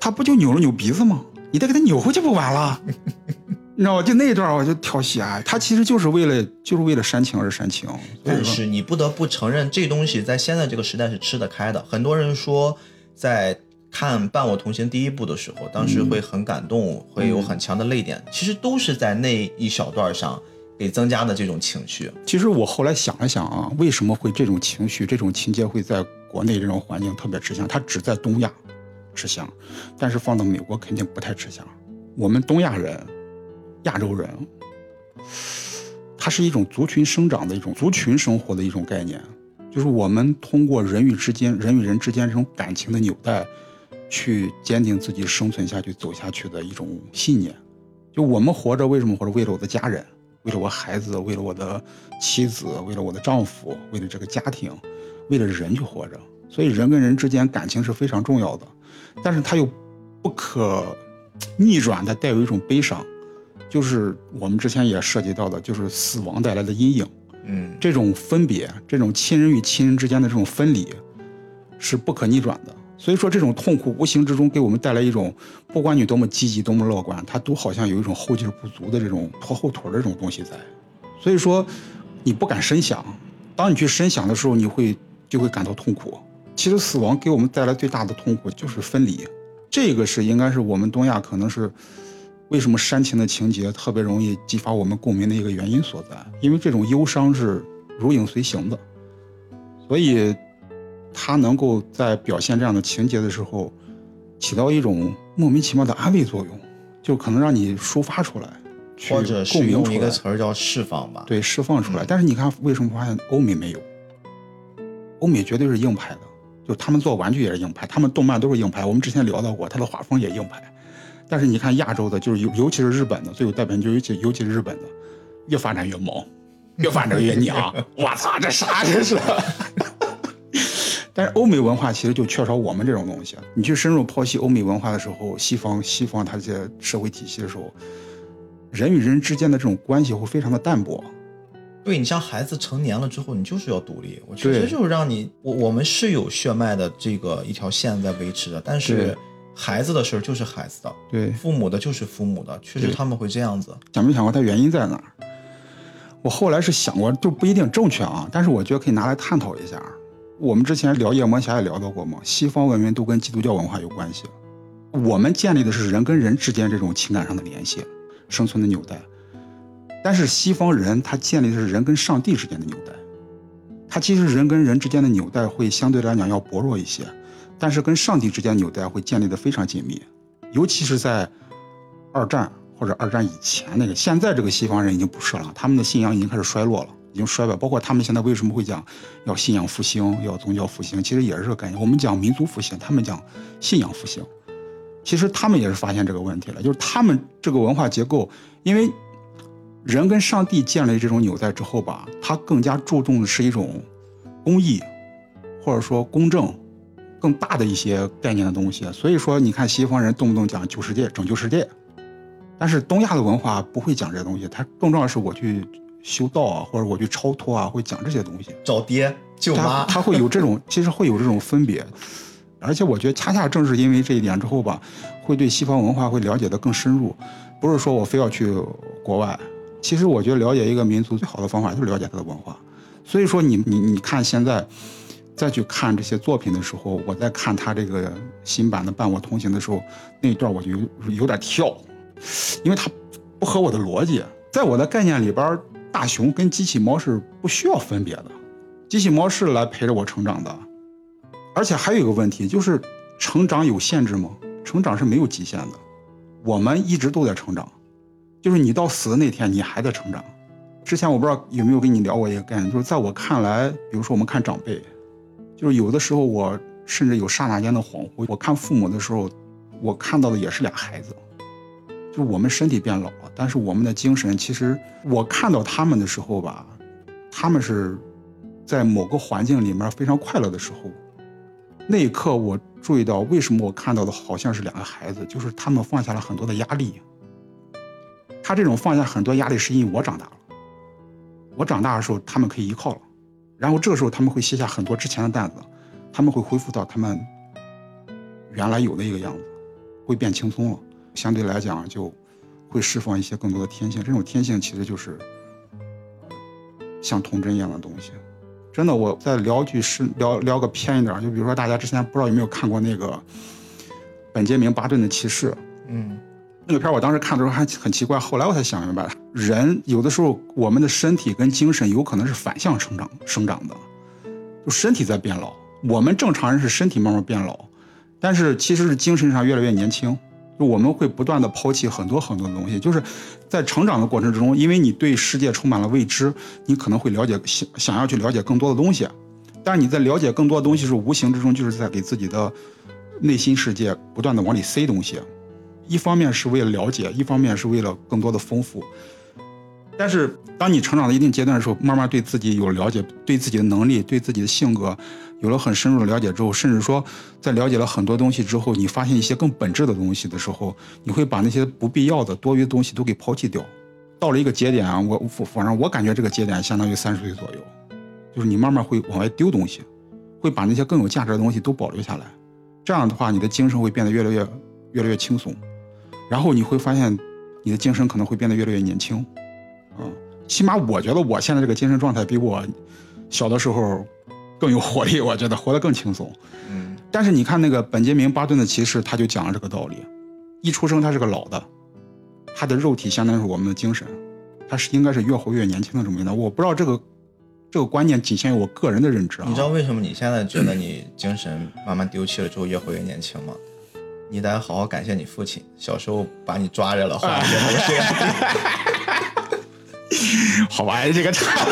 他不就扭了扭鼻子吗？你再给他扭回去不完了？你知道吗？就那一段我就跳戏啊，他其实就是为了就是为了煽情而煽情。但是你不得不承认，这东西在现在这个时代是吃得开的。很多人说，在看《伴我同行》第一部的时候，当时会很感动，会有很强的泪点，其实都是在那一小段上给增加的这种情绪。其实我后来想了想啊，为什么会这种情绪、这种情节会在国内这种环境特别吃香？它只在东亚吃香，但是放到美国肯定不太吃香。我们东亚人、亚洲人，它是一种族群生长的一种族群生活的一种概念，就是我们通过人与之间、人与人之间这种感情的纽带，去坚定自己生存下去、走下去的一种信念。就我们活着，为什么活着？为了我的家人，为了我孩子，为了我的妻子，为了我的丈夫，为了这个家庭，为了人去活着。所以人跟人之间感情是非常重要的，但是它又不可逆转的带有一种悲伤。就是我们之前也涉及到的，就是死亡带来的阴影。嗯，这种分别，这种亲人与亲人之间的这种分离，是不可逆转的。所以说，这种痛苦无形之中给我们带来一种，不管你多么积极、多么乐观，它都好像有一种后劲不足的这种拖后腿的这种东西在。所以说，你不敢深想，当你去深想的时候，你会就会感到痛苦。其实，死亡给我们带来最大的痛苦就是分离，这个是应该是我们东亚可能是。为什么煽情的情节特别容易激发我们共鸣的一个原因所在？因为这种忧伤是如影随形的，所以他能够在表现这样的情节的时候，起到一种莫名其妙的安慰作用，就可能让你抒发出来，或者是用一个词儿叫释放吧。对，释放出来。但是你看，为什么发现欧美没有？欧美绝对是硬派的，就他们做玩具也是硬派，他们动漫都是硬派。我们之前聊到过，他的画风也硬派。但是你看亚洲的，就是尤 尤其是日本的最有代表，就尤其尤其是日本的，越发展越猛，越发展越娘。我操，这啥这是？但是欧美文化其实就缺少我们这种东西。你去深入剖析欧美文化的时候，西方西方它这些社会体系的时候，人与人之间的这种关系会非常的淡薄。对你像孩子成年了之后，你就是要独立。我确实就是让你，我我们是有血脉的这个一条线在维持的，但是。孩子的事儿就是孩子的，对，父母的就是父母的，确实他们会这样子。想没想过它原因在哪儿？我后来是想过，就不一定正确啊，但是我觉得可以拿来探讨一下。我们之前聊夜魔侠也聊到过嘛，西方文明都跟基督教文化有关系。我们建立的是人跟人之间这种情感上的联系、生存的纽带，但是西方人他建立的是人跟上帝之间的纽带，他其实人跟人之间的纽带会相对来讲要薄弱一些。但是跟上帝之间纽带会建立的非常紧密，尤其是在二战或者二战以前那个，现在这个西方人已经不是了，他们的信仰已经开始衰落了，已经衰败。包括他们现在为什么会讲要信仰复兴，要宗教复兴，其实也是这个概念。我们讲民族复兴，他们讲信仰复兴，其实他们也是发现这个问题了，就是他们这个文化结构，因为人跟上帝建立这种纽带之后吧，他更加注重的是一种公义，或者说公正。更大的一些概念的东西，所以说你看西方人动不动讲救世界、拯救世界，但是东亚的文化不会讲这些东西，它更重要的是我去修道啊，或者我去超脱啊，会讲这些东西。找爹舅妈，他会有这种，其实会有这种分别，而且我觉得恰恰正是因为这一点之后吧，会对西方文化会了解的更深入。不是说我非要去国外，其实我觉得了解一个民族最好的方法就是了解他的文化。所以说你你你看现在。再去看这些作品的时候，我在看他这个新版的《伴我同行》的时候，那一段我就有有点跳，因为它不合我的逻辑。在我的概念里边，大熊跟机器猫是不需要分别的，机器猫是来陪着我成长的。而且还有一个问题，就是成长有限制吗？成长是没有极限的，我们一直都在成长，就是你到死的那天，你还在成长。之前我不知道有没有跟你聊过一个概念，就是在我看来，比如说我们看长辈。就是有的时候，我甚至有刹那间的恍惚。我看父母的时候，我看到的也是俩孩子。就我们身体变老了，但是我们的精神，其实我看到他们的时候吧，他们是在某个环境里面非常快乐的时候。那一刻，我注意到为什么我看到的好像是两个孩子，就是他们放下了很多的压力。他这种放下很多压力，是因为我长大了。我长大的时候，他们可以依靠了。然后这个时候他们会卸下很多之前的担子，他们会恢复到他们原来有的一个样子，会变轻松了。相对来讲就会释放一些更多的天性。这种天性其实就是像童真一样的东西。真的，我再聊句是聊聊个偏一点，就比如说大家之前不知道有没有看过那个本杰明·巴顿的《骑士》，嗯。那个片我当时看的时候还很奇怪，后来我才想明白，人有的时候我们的身体跟精神有可能是反向成长生长的，就身体在变老，我们正常人是身体慢慢变老，但是其实是精神上越来越年轻，就我们会不断的抛弃很多很多的东西，就是在成长的过程之中，因为你对世界充满了未知，你可能会了解想想要去了解更多的东西，但是你在了解更多的东西是，无形之中就是在给自己的内心世界不断的往里塞东西，一方面是为了了解，一方面是为了更多的丰富。但是当你成长到一定阶段的时候，慢慢对自己有了解，对自己的能力，对自己的性格有了很深入的了解之后，甚至说在了解了很多东西之后，你发现一些更本质的东西的时候，你会把那些不必要的多余的东西都给抛弃掉。到了一个节点啊，我反正我感觉这个节点相当于三十岁左右，就是你慢慢会往外丢东西，会把那些更有价值的东西都保留下来。这样的话，你的精神会变得越来越越来越轻松，然后你会发现你的精神可能会变得越来越年轻。嗯，起码我觉得我现在这个精神状态比我小的时候更有活力，我觉得活得更轻松。嗯，但是你看那个本杰明·巴顿的骑士，他就讲了这个道理：一出生他是个老的，他的肉体相当于是我们的精神，他是应该是越活越年轻的这么一个。我不知道这个这个观念仅限于我个人的认知啊。你知道为什么你现在觉得你精神慢慢丢弃了之后越活越年轻吗？你得好好感谢你父亲，小时候把你抓着了，后来变成这样。好吧，这个差，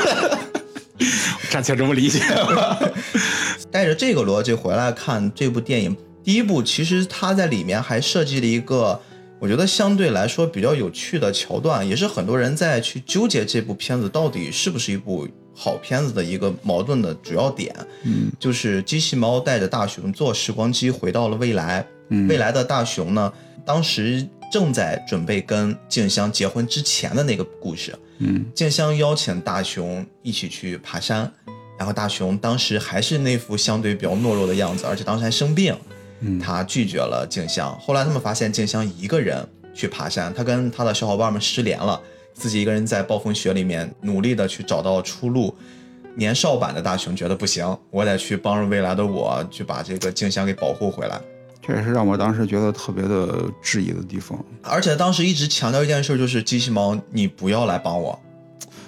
暂且这么理解吧。带着这个逻辑回来看这部电影，第一部其实它在里面还设计了一个，我觉得相对来说比较有趣的桥段，也是很多人在去纠结这部片子到底是不是一部好片子的一个矛盾的主要点。嗯，就是机器猫带着大雄坐时光机回到了未来，嗯未来的大雄呢，当时正在准备跟静香结婚之前的那个故事。嗯静香邀请大雄一起去爬山，然后大雄当时还是那副相对比较懦弱的样子，而且当时还生病，嗯他拒绝了静香。后来他们发现静香一个人去爬山，他跟他的小伙伴们失联了，自己一个人在暴风雪里面努力的去找到出路。年少版的大雄觉得不行，我得去帮助未来的我去把这个静香给保护回来。这也是让我当时觉得特别的质疑的地方。而且当时一直强调一件事，就是机器猫，你不要来帮我，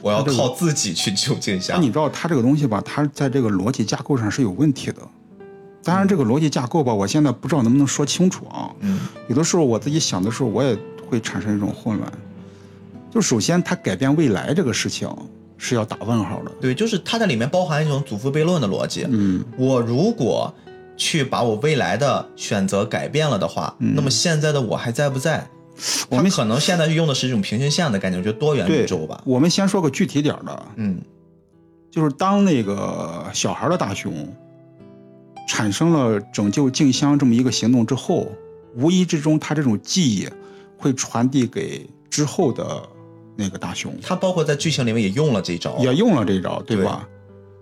我要靠自己去救静那香。你知道它这个东西吧，它在这个逻辑架构上是有问题的。当然，这个逻辑架构吧，我现在不知道能不能说清楚啊。嗯有的时候我自己想的时候，我也会产生一种混乱。就首先，它改变未来这个事情是要打问号的。对，就是它在里面包含一种祖父悖论的逻辑。嗯，我如果去把我未来的选择改变了的话，那么现在的我还在不在？嗯我们可能现在用的是一种平行线的概念，我觉得多元宇宙吧。我们先说个具体点儿的，嗯就是当那个小孩的大熊产生了拯救静香这么一个行动之后，无意之中他这种记忆会传递给之后的那个大熊。他包括在剧情里面也用了这招。也用了这招，对吧？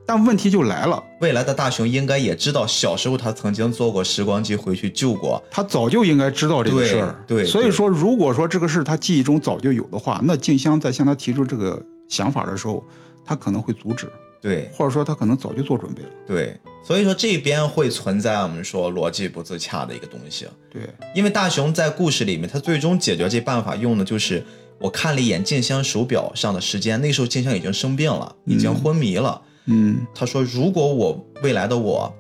但问题就来了，未来的大雄应该也知道，小时候他曾经坐过时光机回去救过。他早就应该知道这个事儿，对对所以说，如果说这个事儿他记忆中早就有的话，那静香在向他提出这个想法的时候，他可能会阻止，对或者说他可能早就做准备了。对，所以说这边会存在我们说逻辑不自洽的一个东西。对，因为大雄在故事里面，他最终解决这办法用的就是我看了一眼静香手表上的时间，那时候静香已经生病了，已经昏迷了。嗯，他说，如果我未来的我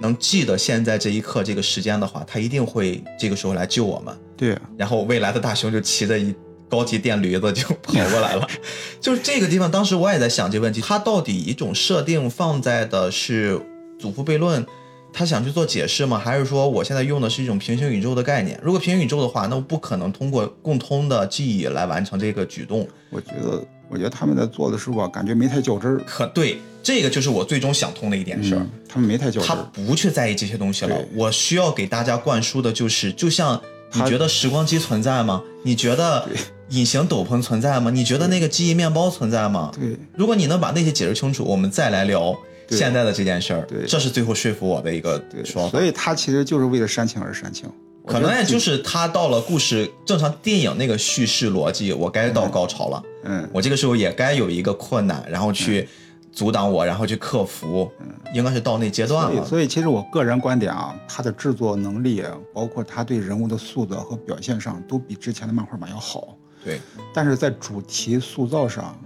能记得现在这一刻这个时间的话，他一定会这个时候来救我们。对，啊然后未来的大雄就骑着一高级电驴子就跑过来了。就是这个地方，当时我也在想这个问题，他到底一种设定放在的是祖父悖论，他想去做解释吗？还是说我现在用的是一种平行宇宙的概念？如果平行宇宙的话，那我不可能通过共通的记忆来完成这个举动。我觉得，我觉得他们在做的时候啊，感觉没太较真儿。可对，这个就是我最终想通的一点事儿。嗯，他们没太较真儿他。不去在意这些东西了。我需要给大家灌输的就是，就像你觉得时光机存在吗？你觉得隐形斗篷存在吗？你觉得那个记忆面包存在吗？对，如果你能把那些解释清楚，我们再来聊现在的这件事儿。对这是最后说服我的一个对，说法所。以他其实就是为了煽情而煽情。我可能也就是他到了故事正常电影那个叙事逻辑，我该到高潮了，嗯，我这个时候也该有一个困难，然后去阻挡我，然后去克服，嗯应该是到那阶段，了。所以其实我个人观点啊，他的制作能力，包括他对人物的塑造和表现上，都比之前的漫画版要好。对，但是在主题塑造上，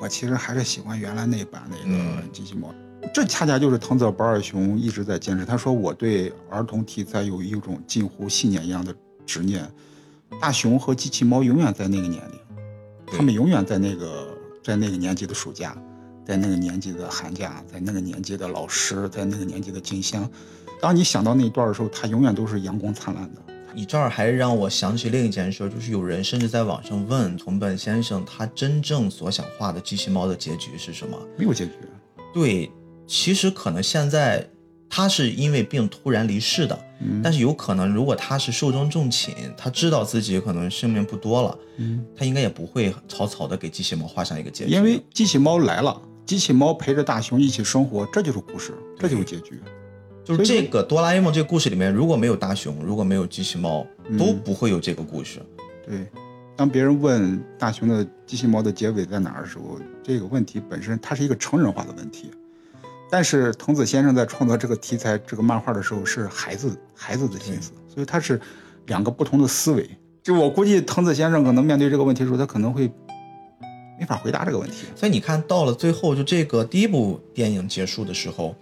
我其实还是喜欢原来那版那个嗯机器猫。这恰恰就是藤泽不二雄一直在坚持。他说我对儿童题材有一种近乎信念一样的执念，大雄和机器猫永远在那个年龄，对他们永远在那个在那个年级的暑假，在那个年级的寒假，在那个年级的老师，在那个年级的静香。当你想到那一段的时候，它永远都是阳光灿烂的。你这儿还让我想起另一件事，就是有人甚至在网上问桐本先生，他真正所想画的机器猫的结局是什么？没有结局，对，其实可能现在他是因为病突然离世的，嗯但是有可能如果他是寿终正寝，他知道自己可能生命不多了，嗯，他应该也不会草草的给机器猫画上一个结局，因为机器猫来了，机器猫陪着大雄一起生活，这就是故事，这就是结局。就是这个哆啦 A 梦这个故事里面，如果没有大雄，如果没有机器猫，嗯都不会有这个故事。对，当别人问大雄的机器猫的结尾在哪儿的时候，这个问题本身它是一个成人化的问题。但是藤子先生在创作这个题材、这个漫画的时候是孩子孩子的心思，所以他是两个不同的思维。就我估计藤子先生可能面对这个问题的时候，他可能会没法回答这个问题。所以你看到了最后，就这个第一部电影结束的时候，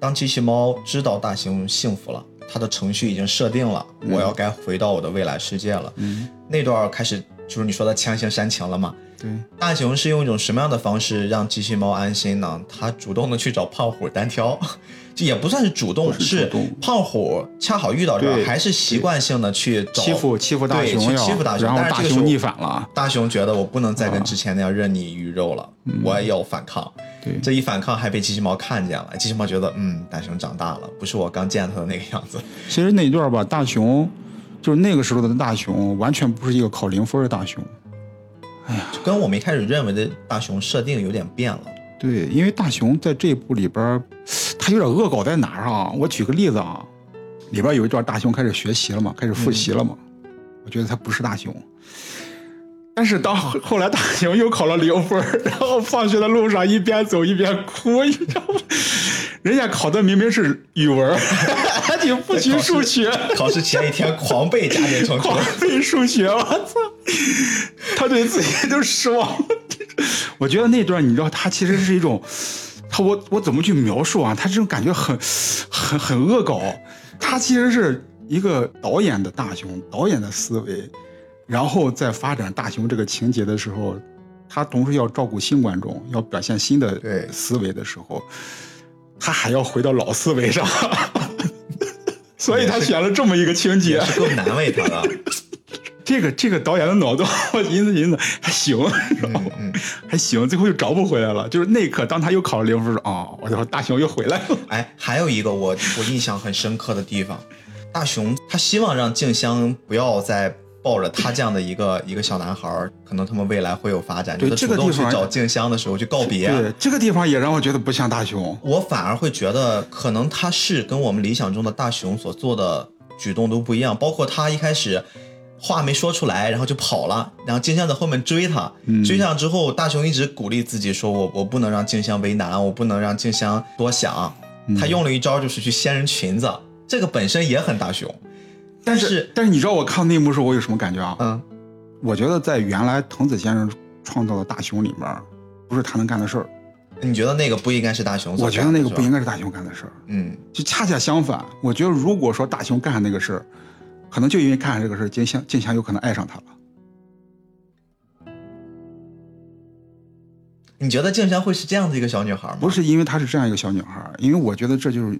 当机器猫知道大雄幸福了，它的程序已经设定了，我要该回到我的未来世界了。嗯，那段开始就是你说的强行煽情了嘛？对，大熊是用一种什么样的方式让机器猫安心呢？他主动的去找胖虎单挑，就也不算是主动，是胖虎恰好遇到这儿，还是习惯性的去找欺负欺负大对去雄要，欺负大熊，然后但是大熊逆反了。大熊觉得我不能再跟之前那样任你鱼肉了，嗯我也要反抗。对，这一反抗还被机器猫看见了，机器猫觉得嗯，大熊长大了，不是我刚见他的那个样子。其实那一段吧，大熊就是那个时候的大熊，完全不是一个考零分的大雄。就跟我们一开始认为的大雄设定有点变了。对，因为大雄在这一部里边，他有点恶搞在哪儿啊？我举个例子啊，里边有一段大雄开始学习了嘛，开始复习了嘛，我觉得他不是大雄。但是当后后来大雄又考了零分，然后放学的路上一边走一边哭，你知道吗？人家考的明明是语文儿，你复习数学，考试前一天狂背加减乘除狂，背数学，我操！他对自己都失望了。我觉得那段你知道，他其实是一种，他我我怎么去描述啊？他这种感觉很很很恶搞。他其实是一个导演的大雄，导演的思维，然后在发展大雄这个情节的时候，他同时要照顾新观众，要表现新的思维的时候，他还要回到老思维上。所以他选了这么一个情节够难为他了。这个这个导演的脑洞，我寻思寻思还行，你知道吗？嗯，还行，最后又找不回来了。就是那一刻，当他又考了零分，哦，我就说大雄又回来了。哎，还有一个我我印象很深刻的地方，大雄他希望让静香不要再抱着他这样的一个 一个小男孩儿，可能他们未来会有发展，对主动这个地方去找静香的时候去告别。对，这个地方也让我觉得不像大雄。我反而会觉得，可能他是跟我们理想中的大雄所做的举动都不一样，包括他一开始话没说出来，然后就跑了，然后静香在后面追他，嗯追上之后，大雄一直鼓励自己说：“我我不能让静香为难，我不能让静香多想。嗯他用了一招就是去掀人裙子，这个本身也很大雄，但是但是你知道我看到那一幕时候我有什么感觉啊？嗯，我觉得在原来藤子先生创造的大雄里面，不是他能干的事儿。你觉得那个不应该是大雄所我觉得那个不应该是大雄干的事儿，嗯，就恰恰相反。我觉得如果说大雄干那个事儿，可能就因为干这个事儿，静香静香有可能爱上他了。你觉得静香会是这样的一个小女孩吗？不是因为她是这样一个小女孩儿，因为我觉得这就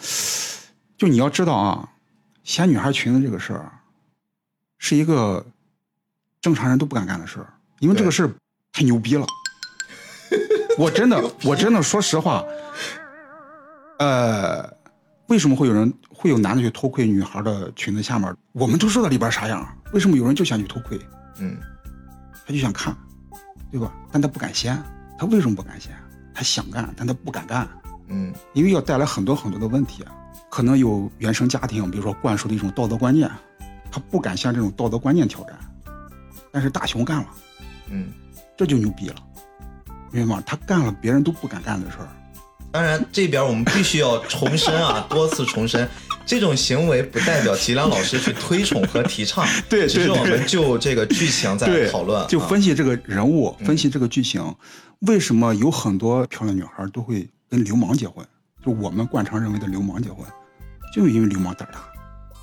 是，就你要知道啊，掀女孩裙子这个事儿，是一个正常人都不敢干的事儿，因为这个事儿太牛逼了。我真的，我真的说实话，呃，为什么会有人会有男的去偷窥女孩的裙子下面？我们都知道里边啥样，为什么有人就想去偷窥？嗯，他就想看，对吧？但他不敢掀，他为什么不敢掀？他想干，但他不敢干。嗯因为要带来很多很多的问题，啊可能有原生家庭，比如说灌输的一种道德观念，他不敢向这种道德观念挑战。但是大雄干了，嗯。这就牛逼了，明白吗？他干了别人都不敢干的事儿。当然，这边我们必须要重申啊，多次重申，这种行为不代表吉良老师去推崇和提倡，对只是对对我们就这个剧情在，讨论，就啊分析这个人物，嗯分析这个剧情，为什么有很多漂亮女孩都会跟流氓结婚？就我们惯常认为的流氓结婚，就是因为流氓胆儿大，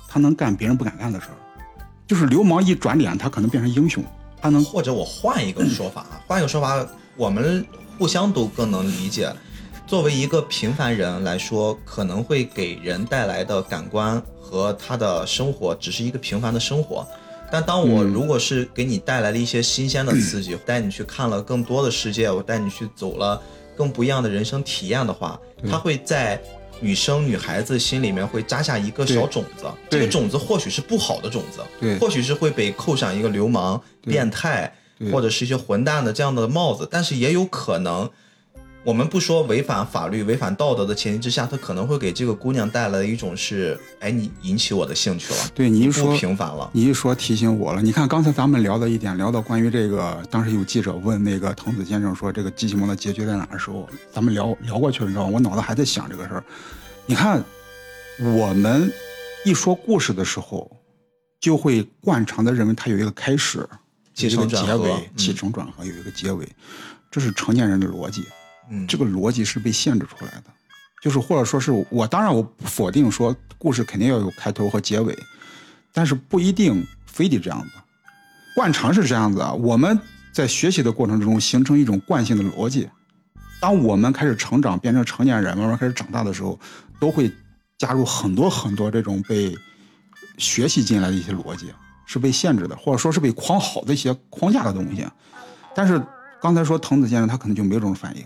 他能干别人不敢干的事儿。就是流氓一转脸，他可能变成英雄，他能或者我换一个说法，啊，换一个说法，我们互相都更能理解。作为一个平凡人来说，可能会给人带来的感官和他的生活只是一个平凡的生活。但当我如果是给你带来了一些新鲜的刺激，带你去看了更多的世界，我带你去走了更不一样的人生体验的话，它会在女生、女孩子心里面会扎下一个小种子。这个种子或许是不好的种子，对，或许是会被扣上一个流氓、变态或者是一些混蛋的这样的帽子，但是也有可能。我们不说违反法律、违反道德的前提之下，他可能会给这个姑娘带来一种是，哎，你引起我的兴趣了，对你一说平凡了，你一说提醒我了。你看刚才咱们聊的一点，聊到关于这个，当时有记者问那个藤子先生说这个机器猫的结局在哪的时候，咱们聊聊过去了，你知道吗？我脑子还在想这个事儿。你看，我们一说故事的时候，就会惯常的认为它有一个开始，有一个结尾，起承转合有一个结尾，这是成年人的逻辑。这个逻辑是被限制出来的，就是或者说是我当然我不否定说故事肯定要有开头和结尾，但是不一定非得这样子。惯常是这样子啊，我们在学习的过程之中形成一种惯性的逻辑，当我们开始成长变成成年人，慢慢开始长大的时候，都会加入很多很多这种被学习进来的一些逻辑，是被限制的，或者说是被框好的一些框架的东西。但是刚才说藤子先生他可能就没有这种反应。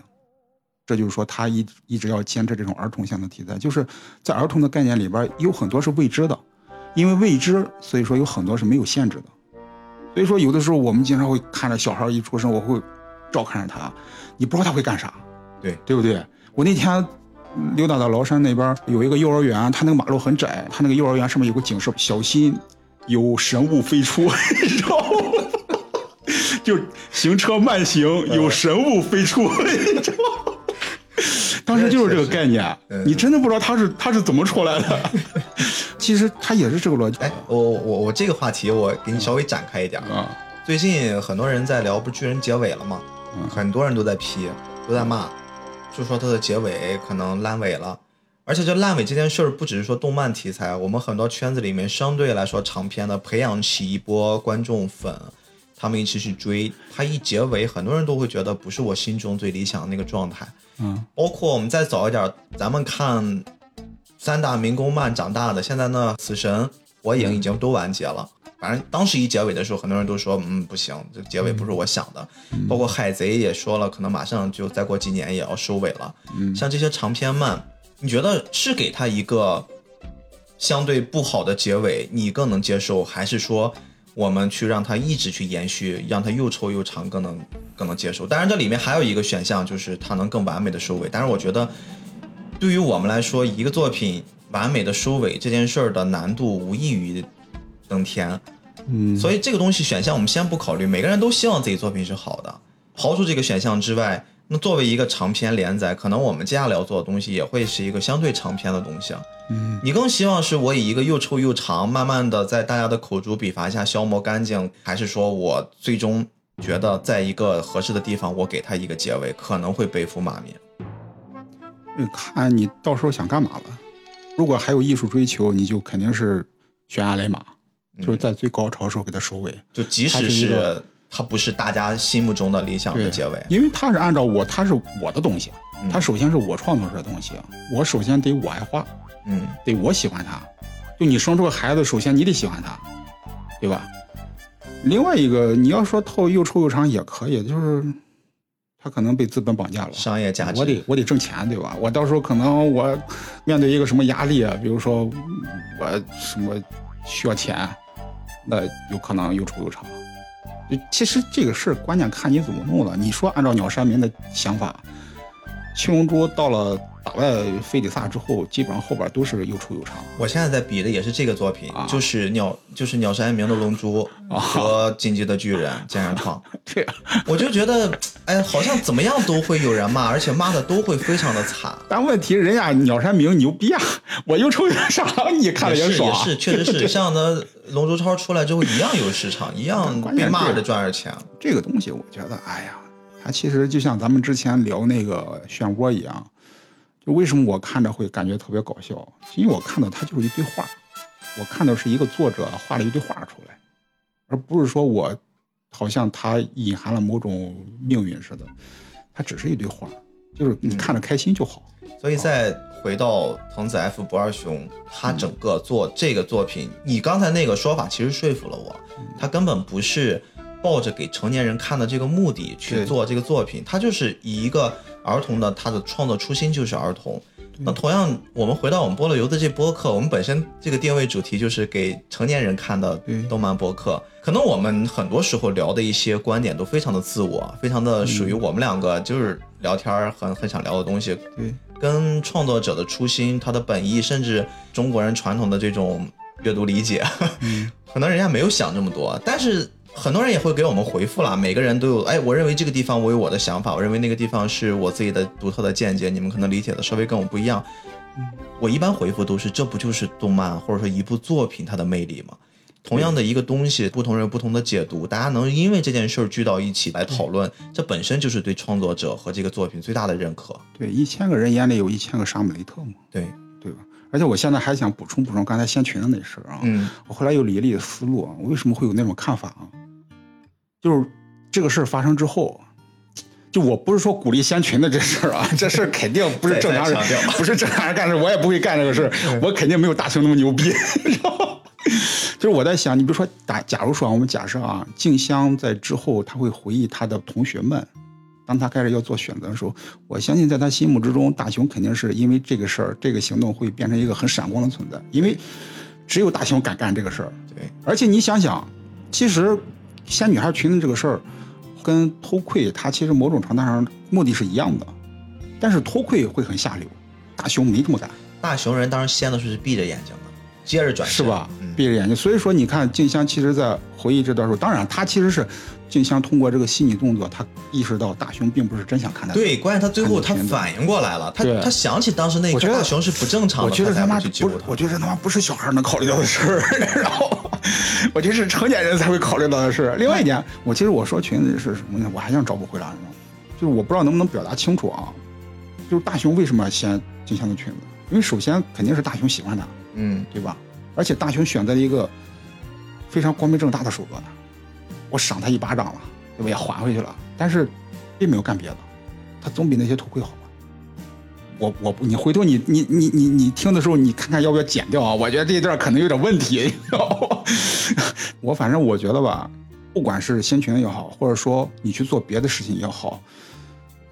这就是说，他一一直要坚持这种儿童向的题材，就是在儿童的概念里边有很多是未知的，因为未知，所以说有很多是没有限制的。所以说，有的时候我们经常会看着小孩一出生，我会照看着他，你不知道他会干啥，对对不对？我那天溜达到崂山那边有一个幼儿园，他那个马路很窄，他那个幼儿园上面有个警示，小心有神物飞出，你知道吗？就行车慢行，有神物飞出，你知道吗？当时就是这个概念，你真的不知道他是他是怎么出来的。其实他也是这个逻辑。哎，我我我这个话题我给你稍微展开一点啊。最近很多人在聊，不是巨人结尾了吗？很多人都在批，都在骂，就说他的结尾可能烂尾了。而且这烂尾这件事儿，不只是说动漫题材，我们很多圈子里面相对来说长篇的，培养起一波观众粉，他们一起去追，他一结尾，很多人都会觉得不是我心中最理想的那个状态。嗯，包括我们再早一点，咱们看三大民工漫长大的，现在呢，死神、火影已经都完结了。反正当时一结尾的时候，很多人都说，嗯，不行，这结尾不是我想的。包括海贼也说了，可能马上就再过几年也要收尾了。嗯，像这些长篇漫，你觉得是给他一个相对不好的结尾，你更能接受，还是说？我们去让它一直去延续，让它又臭又长，更能更能接受。当然，这里面还有一个选项，就是它能更完美的收尾。但是我觉得，对于我们来说，一个作品完美的收尾这件事儿的难度无异于登天。嗯，所以这个东西选项我们先不考虑。每个人都希望自己作品是好的。刨除这个选项之外。那作为一个长篇连载，可能我们接下来要做的东西也会是一个相对长篇的东西啊。嗯，你更希望是我以一个又臭又长，慢慢的在大家的口诛笔伐下消磨干净，还是说我最终觉得在一个合适的地方，我给他一个结尾，可能会背负骂名？看你到时候想干嘛了。如果还有艺术追求，你就肯定是悬崖勒马，就是在最高潮时候给他收尾。就即使是。它不是大家心目中的理想的结尾，因为它是按照我，它是我的东西，它首先是我创作出来的东西，我首先得我爱画，嗯，得我喜欢它。就你生出个孩子，首先你得喜欢他，对吧？另外一个，你要说透又臭又长也可以，就是他可能被资本绑架了，商业价值，我得我得挣钱，对吧？我到时候可能我面对一个什么压力啊，比如说我什么需要钱，那有可能又臭又长。其实这个事儿关键看你怎么弄了。你说按照鸟山明的想法，七龙珠到了打败费里萨之后，基本上后边都是又臭又长。我现在在比的也是这个作品，就是鸟就是鸟山明的龙珠和进击的巨人剑人创。对，我就觉得，哎，好像怎么样都会有人骂，而且骂的都会非常的惨。但问题人家鸟山明牛逼啊，我又臭又长，你看了也爽。也是，确实是像的。龙珠超出来之后一样有市场，一样被骂着赚着钱。这个东西我觉得，哎呀，它其实就像咱们之前聊那个漩涡一样，就为什么我看着会感觉特别搞笑？因为我看到它就是一堆画，我看到是一个作者画了一堆画出来，而不是说我好像它隐含了某种命运似的，它只是一堆画，就是你看着开心就好。所以再回到藤子 F 不二雄，他整个做这个作品，你刚才那个说法其实说服了我，他根本不是抱着给成年人看的这个目的去做这个作品，他就是以一个儿童的他的创作初心就是儿童。那同样，我们回到我们菠萝油的这播客，我们本身这个定位主题就是给成年人看的对动漫播客。可能我们很多时候聊的一些观点都非常的自我，非常的属于我们两个就是聊天儿很很想聊的东西，对，跟创作者的初心、他的本意，甚至中国人传统的这种阅读理解，可能人家没有想这么多。但是很多人也会给我们回复啦，每个人都有，哎，我认为这个地方我有我的想法，我认为那个地方是我自己的独特的见解，你们可能理解的稍微跟我不一样。我一般回复都是，这不就是动漫或者说一部作品它的魅力吗？同样的一个东西，不同人有不同的解读，大家能因为这件事儿聚到一起来讨论，这本身就是对创作者和这个作品最大的认可。对，一千个人眼里有一千个沙姆雷特嘛，对，对吧？而且我现在还想补充补充刚才仙群的那事儿啊，嗯我后来又理了理思路啊，我为什么会有那种看法啊？就是这个事儿发生之后，就我不是说鼓励仙群的这事儿啊，这事儿肯定不是正常人不是正常人干的事，我也不会干这个事儿，我肯定没有大雄那么牛逼。然后就是我在想，你比如说，假假如说啊我们假设啊，静香在之后他会回忆他的同学们，当他开始要做选择的时候，我相信在他心目之中，大雄肯定是因为这个事儿，这个行动会变成一个很闪光的存在，因为只有大雄敢干这个事儿。对，而且你想想，其实掀女孩裙子这个事儿，跟偷窥它其实某种程度上目的是一样的，但是偷窥会很下流，大雄没这么干，大雄人当时掀的时候是闭着眼睛的，接着转身。是吧？嗯，闭着眼睛，所以说你看静香其实在回忆这段时候，当然他其实是静香通过这个细腻动作，她意识到大雄并不是真想看他。对，关键他最后他看着裙子反应过来了，他对他想起当时那我觉得个大雄是不正常的，我觉得他妈不。我觉得他妈不是小孩能考虑到的事儿，然后我觉得是成年人才会考虑到的事儿。另外一点，我其实我说裙子是什么呢？我还想找不回来呢，就是我不知道能不能表达清楚啊。就是大雄为什么要掀静香的裙子？因为首先肯定是大雄喜欢她，嗯，对吧？而且大雄选择了一个非常光明正大的手段，我赏他一巴掌了，对吧？也还回去了，但是并没有干别的，他总比那些头盔好吧？我我不，你回头你你你你你听的时候，你看看要不要剪掉啊？我觉得这一段可能有点问题？我反正我觉得吧，不管是掀裙也好，或者说你去做别的事情也好，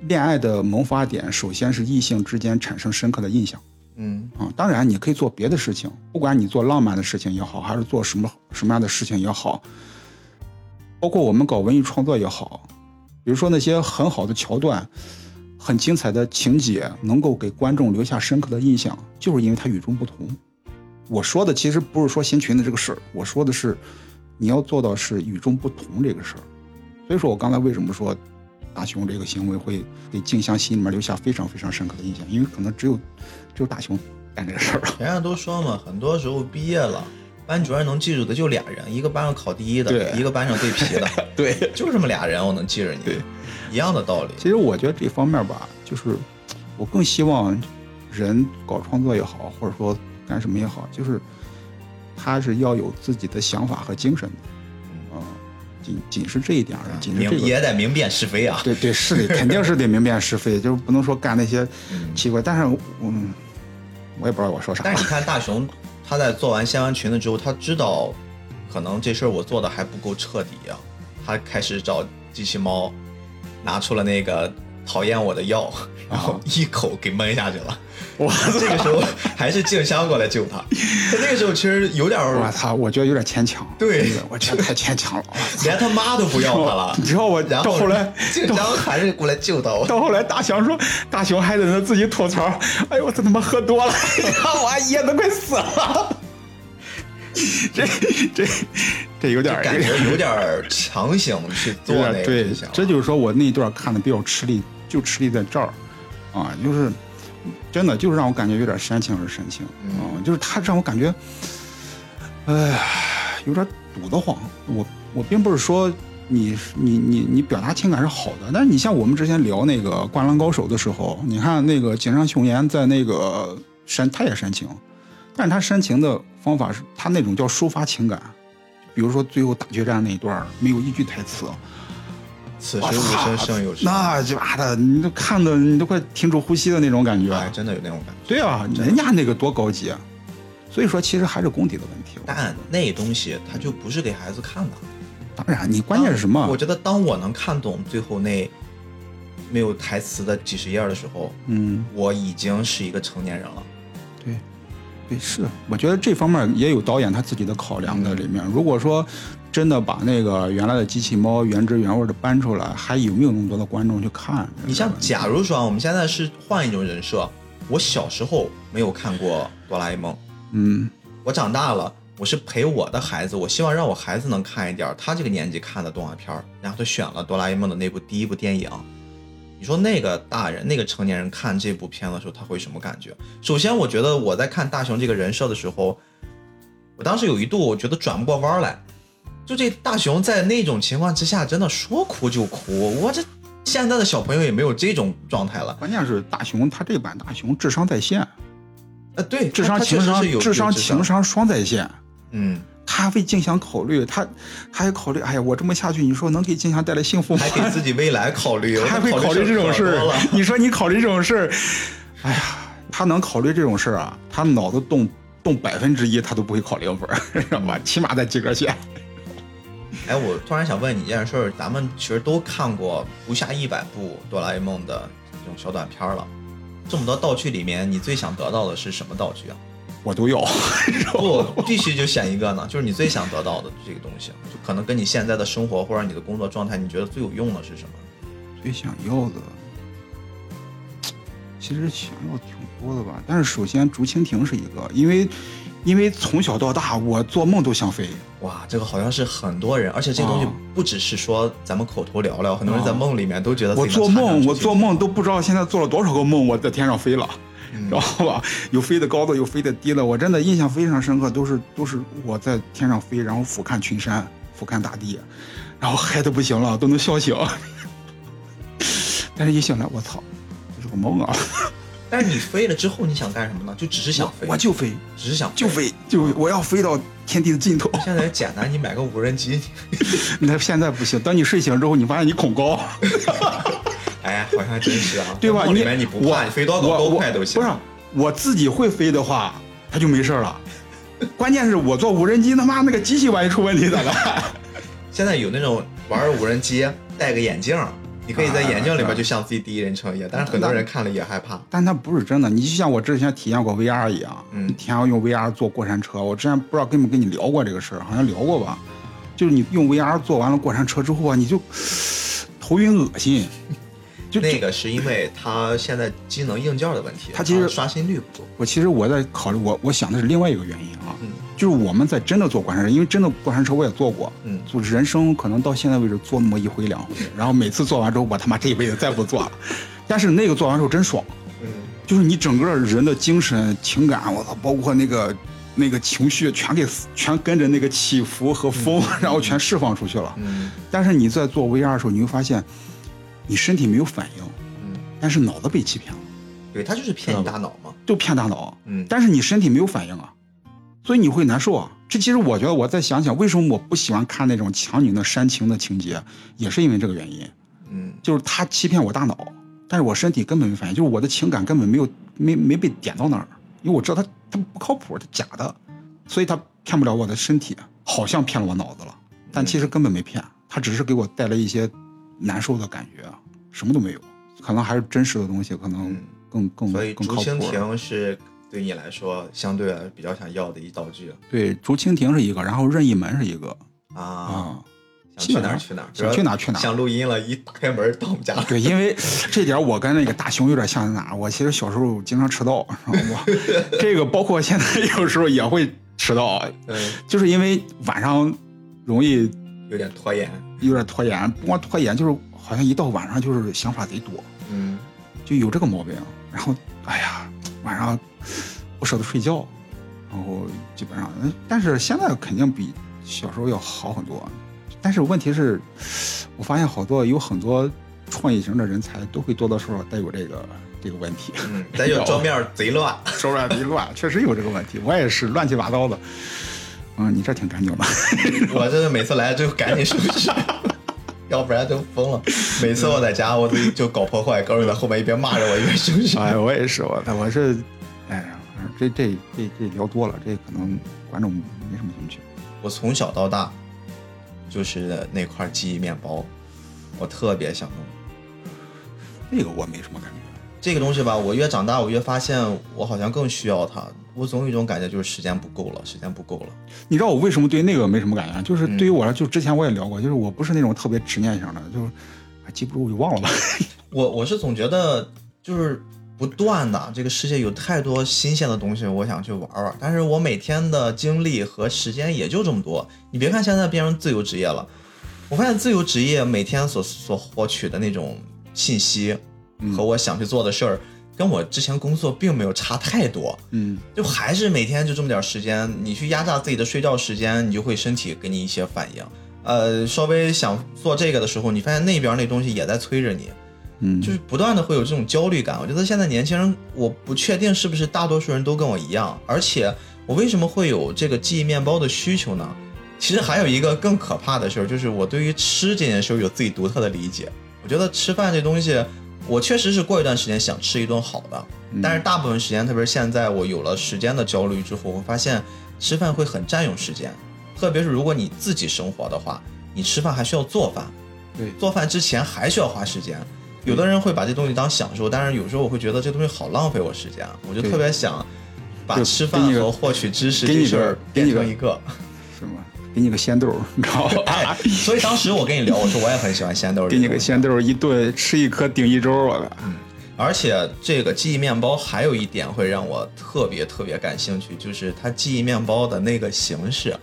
恋爱的萌发点首先是异性之间产生深刻的印象。嗯啊，当然你可以做别的事情，不管你做浪漫的事情也好，还是做什么什么样的事情也好，包括我们搞文艺创作也好，比如说那些很好的桥段、很精彩的情节，能够给观众留下深刻的印象，就是因为它与众不同。我说的其实不是说掀裙子这个事儿，我说的是你要做到是与众不同这个事儿。所以说我刚才为什么说大雄这个行为会给静香心里面留下非常非常深刻的印象，因为可能只有只有大雄干这个事儿。人家都说嘛，很多时候毕业了，班主任能记住的就俩人，一个班上考第一的，对一个班上最皮的，对，就这么俩人，我能记着你，对，一样的道理。其实我觉得这方面吧，就是我更希望人搞创作也好，或者说干什么也好，就是他是要有自己的想法和精神的，啊、仅仅是这一点而已，仅是这也得明辨是非啊。对对，是的，肯定是得明辨是非，就是不能说干那些嗯奇怪。但是，嗯，我也不知道我说啥。但是你看大熊，他在做完掀完裙子之后，他知道可能这事儿我做的还不够彻底啊，他开始找机器猫，拿出了那个讨厌我的药，然后一口给闷下去了。哇，这个时候还是静香过来救他，他那个时候其实有点儿，我操，我觉得有点牵强。对我觉得太牵强了。连他妈都不要他了你。知道我然后到后来，静香还是过来救他。到后来，大雄说，大雄还在那自己吐槽：“哎呦，我这他妈喝多了，我还噎得快死了。” 这这这有点儿感觉有点儿强行去 做对这就是说我那一段看的比较吃力，就吃力在这儿，啊，就是真的就是让我感觉有点煽情而煽情，啊，就是他让我感觉，哎，有点堵得慌。我我并不是说你你你你表达情感是好的，但是你像我们之前聊那个《灌篮高手》的时候，你看那个井上雄彦在那个煽，他也煽情，但是他煽情的方法是他那种叫抒发情感。比如说最后大决战那一段儿没有一句台词，此时无声胜有声，那鸡巴的，你都看的你都快停止呼吸的那种感觉。哎，真的有那种感觉。对啊，人家那个多高级啊！所以说，其实还是功底的问题。但那东西它就不是给孩子看的。当然，你关键是什么？我觉得当我能看懂最后那没有台词的几十页的时候，嗯，我已经是一个成年人了。对，是。我觉得这方面也有导演他自己的考量在里面。如果说真的把那个原来的机器猫原汁原味的搬出来，还有没有那么多的观众去看？你像，假如说我们现在是换一种人设，我小时候没有看过哆啦 A 梦，嗯，我长大了，我是陪我的孩子，我希望让我孩子能看一点他这个年纪看的动画片儿，然后他选了哆啦 A 梦的那部第一部电影。你说那个大人、那个成年人看这部片的时候，他会什么感觉？首先，我觉得我在看大雄这个人设的时候，我当时有一度我觉得转不过弯来。就这大雄在那种情况之下，真的说哭就哭。我这现在的小朋友也没有这种状态了。关键是大雄他这版大雄智商在线，呃，对，智商情商有智商情商双在线。嗯，他为静香考虑，他他还考虑，哎呀，我这么下去，你说能给静香带来幸福吗？还给自己未来考虑，还会考虑这种事儿。你说你考虑这种事儿，哎呀，他能考虑这种事儿啊？他脑子动动百分之一，他都不会考零分，知道吧？起码在及格线。哎，我突然想问你一件事儿，咱们其实都看过不下一百部哆啦 A 梦的这种小短片了，这么多道具里面，你最想得到的是什么道具啊？我都要，不必须就选一个呢？就是你最想得到的这个东西，就可能跟你现在的生活或者你的工作状态，你觉得最有用的是什么？最想要的，其实想要挺多的吧。但是首先竹蜻蜓是一个，因为因为从小到大我做梦都想飞。哇，这个好像是很多人，而且这东西啊不只是说咱们口头聊聊，很多人在梦里面都觉得我做梦，我做梦都不知道现在做了多少个梦，我在天上飞了。嗯知道吧？有飞得高的，有飞得低的。我真的印象非常深刻，都是都是我在天上飞，然后俯瞰群山，俯瞰大地，然后嗨的不行了，都能笑醒。但是一醒来，我操，这是个梦啊！但是你飞了之后，你想干什么呢？就只是想飞，我就飞，只是想就。飞，就我要飞到天地的尽头。现在简单，你买个无人机，那现在不行，等你睡醒之后，你发现你恐高，哎，好像还真是啊，对吧？你你不我怕，你飞多高我多快都行。不是，我自己会飞的话，它就没事了。关键是我坐无人机，他妈那个机器万一出问题咋办？现在有那种玩无人机，戴个眼镜，你可以在眼镜里边就像自己第一人称一样，但是很多人看了也害怕。但它不是真的，你就像我之前体验过 VR 一样，嗯体验过用 VR 坐过山车。我之前不知道跟没跟你聊过这个事儿，好像聊过吧？就是你用 VR 坐完了过山车之后啊，你就头晕恶心，就那个是因为它现在机能硬件的问题，它其实刷新率不够。我其实我在考虑，我我想的是另外一个原因啊，嗯就是我们在真的做过山车，因为真的过山车我也做过，嗯就人生可能到现在为止做那么一回两回，然后每次做完之后，我他妈这一辈子再不做了。但是那个做完之后真爽，嗯，就是你整个人的精神、情感，我操，包括那个那个情绪，全给全跟着那个起伏和风，然后全释放出去了。嗯但是你在做 VR 的时候，你会发现，你身体没有反应，嗯，但是脑子被欺骗了，对，他就是骗你大脑嘛。就骗大脑。嗯，但是你身体没有反应啊，所以你会难受啊。这其实我觉得，我再想想，为什么我不喜欢看那种强扭的煽情的情节，也是因为这个原因，嗯就是他欺骗我大脑，但是我身体根本没反应，就是我的情感根本没有没没被点到那儿，因为我知道他他不靠谱，他假的，所以他骗不了我的身体，好像骗了我脑子了，但其实根本没骗，他只是给我带来一些难受的感觉，什么都没有，可能还是真实的东西，可能嗯更更所以竹蜻。蜓是对你来说相对来比较想要的一道具对，竹蜻蜓是一个，然后任意门是一个啊。啊。想去哪儿去哪儿，想去哪儿去哪儿想录音了，一打开门到我们家了。对，因为这点我跟那个大熊有点像在哪儿？我其实小时候经常迟到，知道吗？这个包括现在有时候也会迟到，嗯，就是因为晚上容易有点拖延。有点拖延，不光拖延，就是好像一到晚上就是想法贼多，嗯就有这个毛病。然后哎呀，晚上不舍得睡觉，然后基本上，嗯但是现在肯定比小时候要好很多。但是问题是，我发现好多有很多创意型的人才都会多多少少带有这个这个问题。嗯，咱 有桌面贼乱。手软贼乱，确实有这个问题。我也是乱七八糟的。嗯，你这挺干净 的。我这每次来就赶紧收拾，要不然就疯了。每次我在家，我自己就搞破坏，高瑞在后面一边骂着我一边收拾。哎，我也是，我我是，哎呀，这这这这聊多了，这可能观众没什么兴趣。我从小到大就是那块记忆面包，我特别想弄。这个我没什么感觉。这个东西吧，我越长大，我越发现我好像更需要它。我总有一种感觉，就是时间不够了，时间不够了。你知道我为什么对那个没什么感觉？就是对于我来说，就之前我也聊过，就是我不是那种特别执念型的，就是记不住我就忘了吧。我我是总觉得就是不断的这个世界有太多新鲜的东西，我想去玩玩。但是我每天的精力和时间也就这么多。你别看现在变成自由职业了，我发现自由职业每天所所获取的那种信息和我想去做的事儿。跟我之前工作并没有差太多，嗯，就还是每天就这么点时间，你去压榨自己的睡觉时间，你就会身体给你一些反应。呃，稍微想做这个的时候，你发现那边那东西也在催着你，嗯，就是不断的会有这种焦虑感。我觉得现在年轻人，我不确定是不是大多数人都跟我一样。而且我为什么会有这个记忆面包的需求呢？其实还有一个更可怕的事儿，就是我对于吃这件事儿有自己独特的理解。我觉得吃饭这东西。我确实是过一段时间想吃一顿好的，但是大部分时间，特别是现在我有了时间的焦虑之后，我发现吃饭会很占用时间，特别是如果你自己生活的话，你吃饭还需要做饭，对，做饭之前还需要花时间。有的人会把这东西当享受，但是有时候我会觉得这东西好浪费我时间，我就特别想把吃饭和获取知识这事儿变成一个，是吗？给你个鲜豆，你知道吧？所以当时我跟你聊，我说我也很喜欢鲜豆。给你个鲜豆，一顿吃一颗顶一周，我的。嗯，而且这个记忆面包还有一点会让我特别特别感兴趣，就是它记忆面包的那个形式，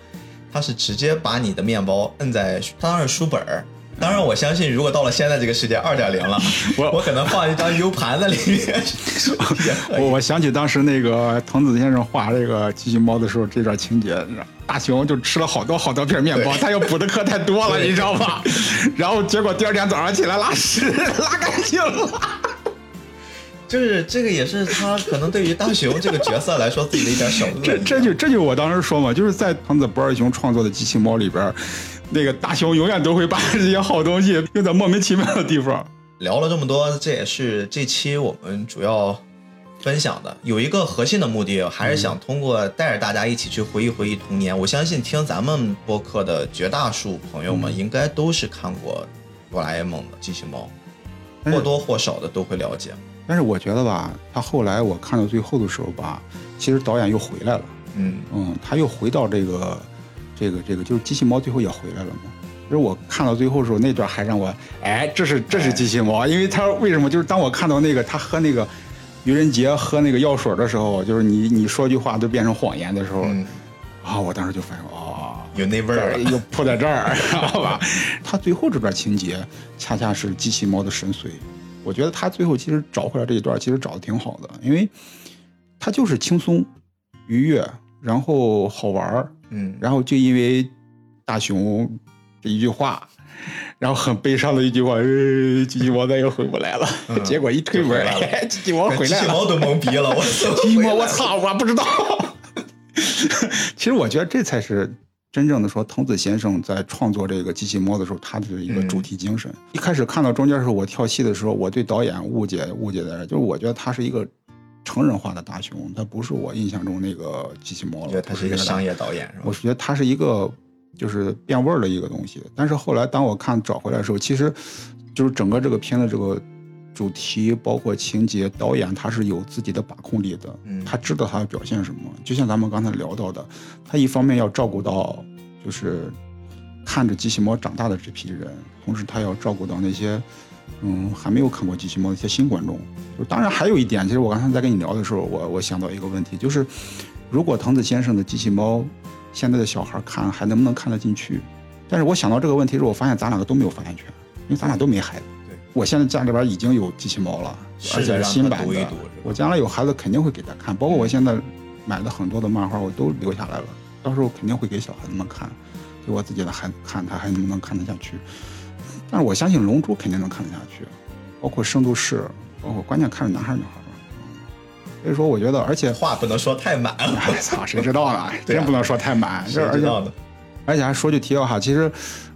它是直接把你的面包摁在，它当是书本儿。当然，我相信如果到了现在这个世界二点零了，我我可能放一张 U 盘在里面。我我想起当时那个藤子先生画这个机器猫的时候，这段情节，大熊就吃了好多好多片面包，他又补的课太多了，你知道吧？然后结果第二天早上起来拉屎拉干净了。就是这个也是他可能对于大熊这个角色来说自己的一点小恶。这这就这就我当时说嘛，就是在藤子不二雄创作的机器猫里边。那个大熊永远都会把这些好东西用在莫名其妙的地方。聊了这么多，这也是这期我们主要分享的。有一个核心的目的，还是想通过带着大家一起去回忆回忆童年。我相信听咱们播客的绝大数朋友们，应该都是看过《哆啦 A 梦》的机器猫，或多或少的都会了解。但是我觉得吧，他后来我看到最后的时候吧，其实导演又回来了。嗯嗯，他又回到这个。这个这个就是机器猫最后也回来了嘛？就是我看到最后的时候那段还让我哎，这是这是机器猫，因为他为什么？就是当我看到那个他喝那个愚人节喝那个药水的时候，就是你你说句话都变成谎言的时候，啊，我当时就发现哦，有那味儿，又扑在这儿，好吧？他最后这段情节恰恰是机器猫的神髓，我觉得他最后其实找回来这一段其实找的挺好的，因为他就是轻松愉悦，然后好玩儿。嗯，然后就因为大熊这一句话，然后很悲伤的一句话，呃，机器猫再也回不来了。结果一推门，机器 猫回来了，机器猫都懵逼了。我机器 猫，我操，我不知道。其实我觉得这才是真正的说，藤子先生在创作这个机器猫的时候，他的一个主题精神。一开始看到中间的时候，我跳戏的时候，我对导演误解误解在这，就是我觉得他是一个。成人化的大熊，他不是我印象中那个机器猫了。觉得他是一个商业导演，是吧？我是觉得他是一个就是变味儿的一个东西。但是后来当我看找回来的时候，其实就是整个这个片的这个主题，包括情节，导演他是有自己的把控力的。嗯，他知道他要表现什么。就像咱们刚才聊到的，他一方面要照顾到就是看着机器猫长大的这批人，同时他要照顾到那些。嗯，还没有看过机器猫的一些新观众，就当然还有一点，其实我刚才在跟你聊的时候，我我想到一个问题，就是如果藤子先生的机器猫，现在的小孩看还能不能看得进去？但是我想到这个问题时，我发现咱两个都没有发言权，因为咱俩都没孩子。对，我现在家里边已经有机器猫了，而且是新版的。我将来有孩子肯定会给他看，包括我现在买的很多的漫画，我都留下来了，到时候肯定会给小孩子们看，给我自己的孩子看，他还能不能看得下去？但是我相信《龙珠》肯定能看得下去，包括《圣斗士》，包括关键看是男孩女孩吧。所以说，我觉得，而且话不能说太满。哎操，谁知道呢？真不能说太满。谁知道呢？而且还说句题外话，其实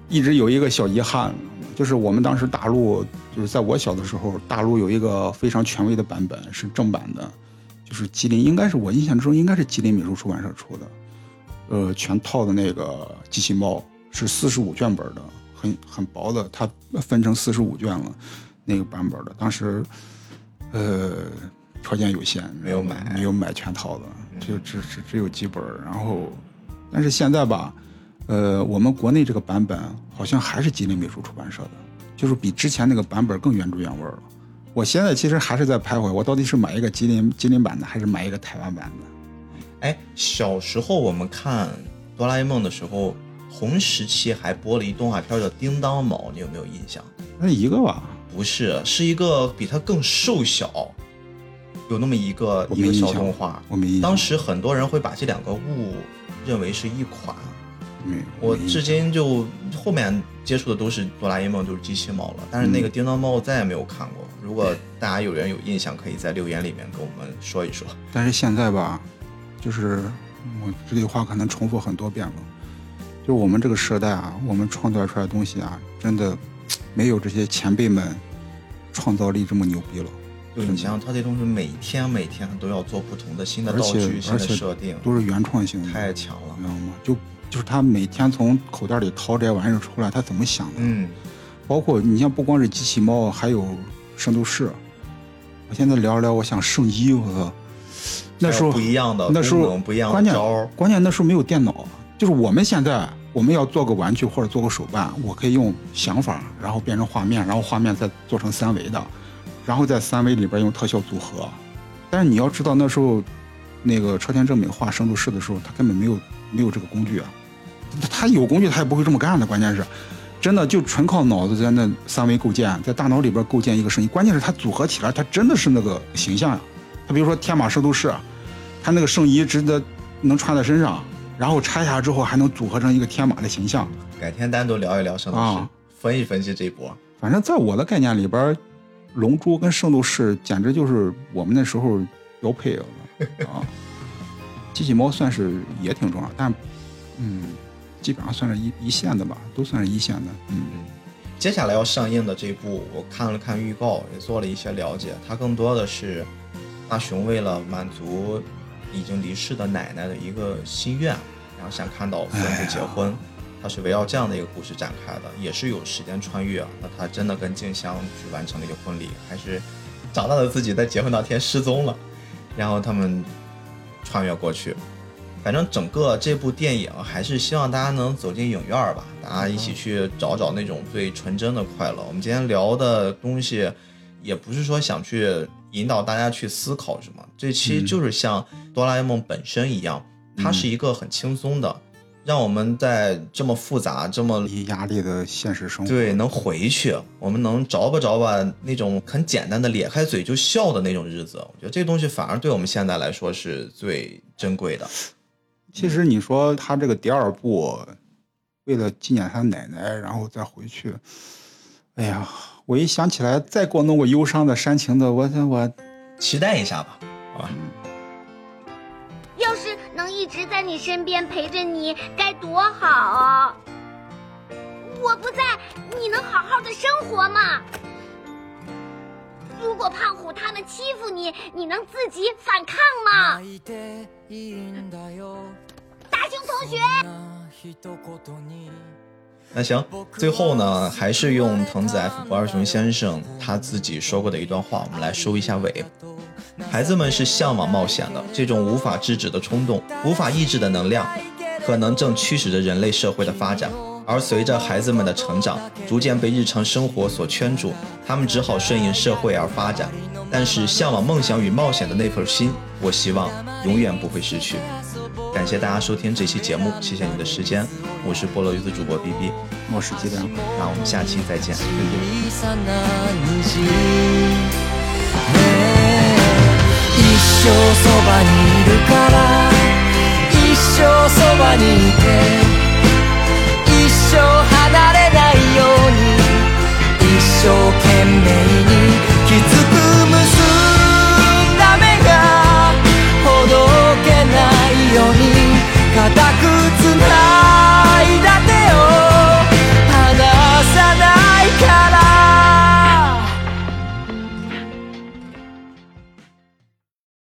一直有一个小遗憾，就是我们当时大陆，就是在我小的时候，大陆有一个非常权威的版本是正版的，就是吉林，应该是我印象中应该是吉林美术出版社出的，呃，全套的那个机器猫是四十五卷本的，很很薄的，它分成四十五卷了，那个版本的，当时，呃，条件有限，没有买没有买全套的，就只只只有几本儿，然后，但是现在吧。呃，我们国内这个版本好像还是吉林美术出版社的，就是比之前那个版本更原汁原味了。我现在其实还是在徘徊，我到底是买一个吉林吉林版的，还是买一个台湾版的？哎，小时候我们看哆啦 A 梦的时候，同时期还播了一动画片叫《叮当猫》，你有没有印象？那一个吧，不是，是一个比它更瘦小，有那么一个一个小动画。我没印象。当时很多人会把这两个物认为是一款。没，我至今就后面接触的都是哆啦 A 梦，都是机器猫了。但是那个叮当猫我再也没有看过。如果大家有人有印象，可以在留言里面跟我们说一说。但是现在吧，就是我这句话可能重复很多遍了，就我们这个时代啊，我们创造出来的东西啊，真的没有这些前辈们创造力这么牛逼了。对你想想，它这东西每天每天都要做不同的新的道具、新的而且设定，都是原创性的，太强了你知。道吗？就就是他每天从口袋里掏这些玩意儿出来，他怎么想的？嗯，包括你像不光是机器猫，还有圣斗士。我现在聊一聊，我想圣衣，我操！那时候不一样的那时候不一样的关键关键那时候没有电脑，就是我们现在我们要做个玩具或者做个手办，我可以用想法，然后变成画面，然后画面再做成三维的，然后在三维里边用特效组合。但是你要知道那时候，那个车田正美画圣斗士的时候，他根本没有没有这个工具啊，他有工具他也不会这么干的，关键是。真的就纯靠脑子在那三维构建，在大脑里边构建一个声音，关键是它组合起来，它真的是那个形象呀、他比如说天马圣斗士，他那个圣衣值得能穿在身上，然后拆下来之后还能组合成一个天马的形象。改天单独聊一聊圣斗士啊，分析分析这一波。反正在我的概念里边，龙珠跟圣斗士简直就是我们那时候标配了 啊。机器猫算是也挺重要，但嗯，基本上算是一一线的吧，都算是一线的。嗯，接下来要上映的这部，我看了看预告，也做了一些了解。它更多的是大雄为了满足已经离世的奶奶的一个心愿，然后想看到孙子结婚。它是围绕这样的一个故事展开的，也是有时间穿越啊。那他真的跟静香去完成了一个婚礼，还是长大了自己在结婚那天失踪了，然后他们穿越过去。反正整个这部电影还是希望大家能走进影院吧，大家一起去找找那种最纯真的快乐。我们今天聊的东西，也不是说想去引导大家去思考什么，这期就是像哆啦 A 梦本身一样，它是一个很轻松的，让我们在这么复杂、这么压力的现实生活。对，能回去，我们能着吧着吧那种很简单的咧开嘴就笑的那种日子，我觉得这东西反而对我们现在来说是最珍贵的。其实你说他这个第二部，为了纪念他奶奶，然后再回去，哎呀，我一想起来，再给我弄个忧伤的、煽情的，我我期待一下吧，好吧？要是能一直在你身边陪着你，该多好啊！我不在，你能好好的生活吗？如果胖虎他们欺负你，你能自己反抗吗？泣いていいんだよ大雄同学，そんな一言に 那行，最后呢，还是用藤子 F 不二雄先生他自己说过的一段话，我们来收一下尾。孩子们是向往冒险的，这种无法制止的冲动、无法抑制的能量，可能正驱使着人类社会的发展。而随着孩子们的成长，逐渐被日常生活所圈住，他们只好顺应社会而发展。但是，向往梦想与冒险的那份心，我希望永远不会失去。感谢大家收听这期节目，谢谢你的时间，我是菠萝鱼的主播 B B，我是鸡蛋。那我们下期再见，再见。固く繋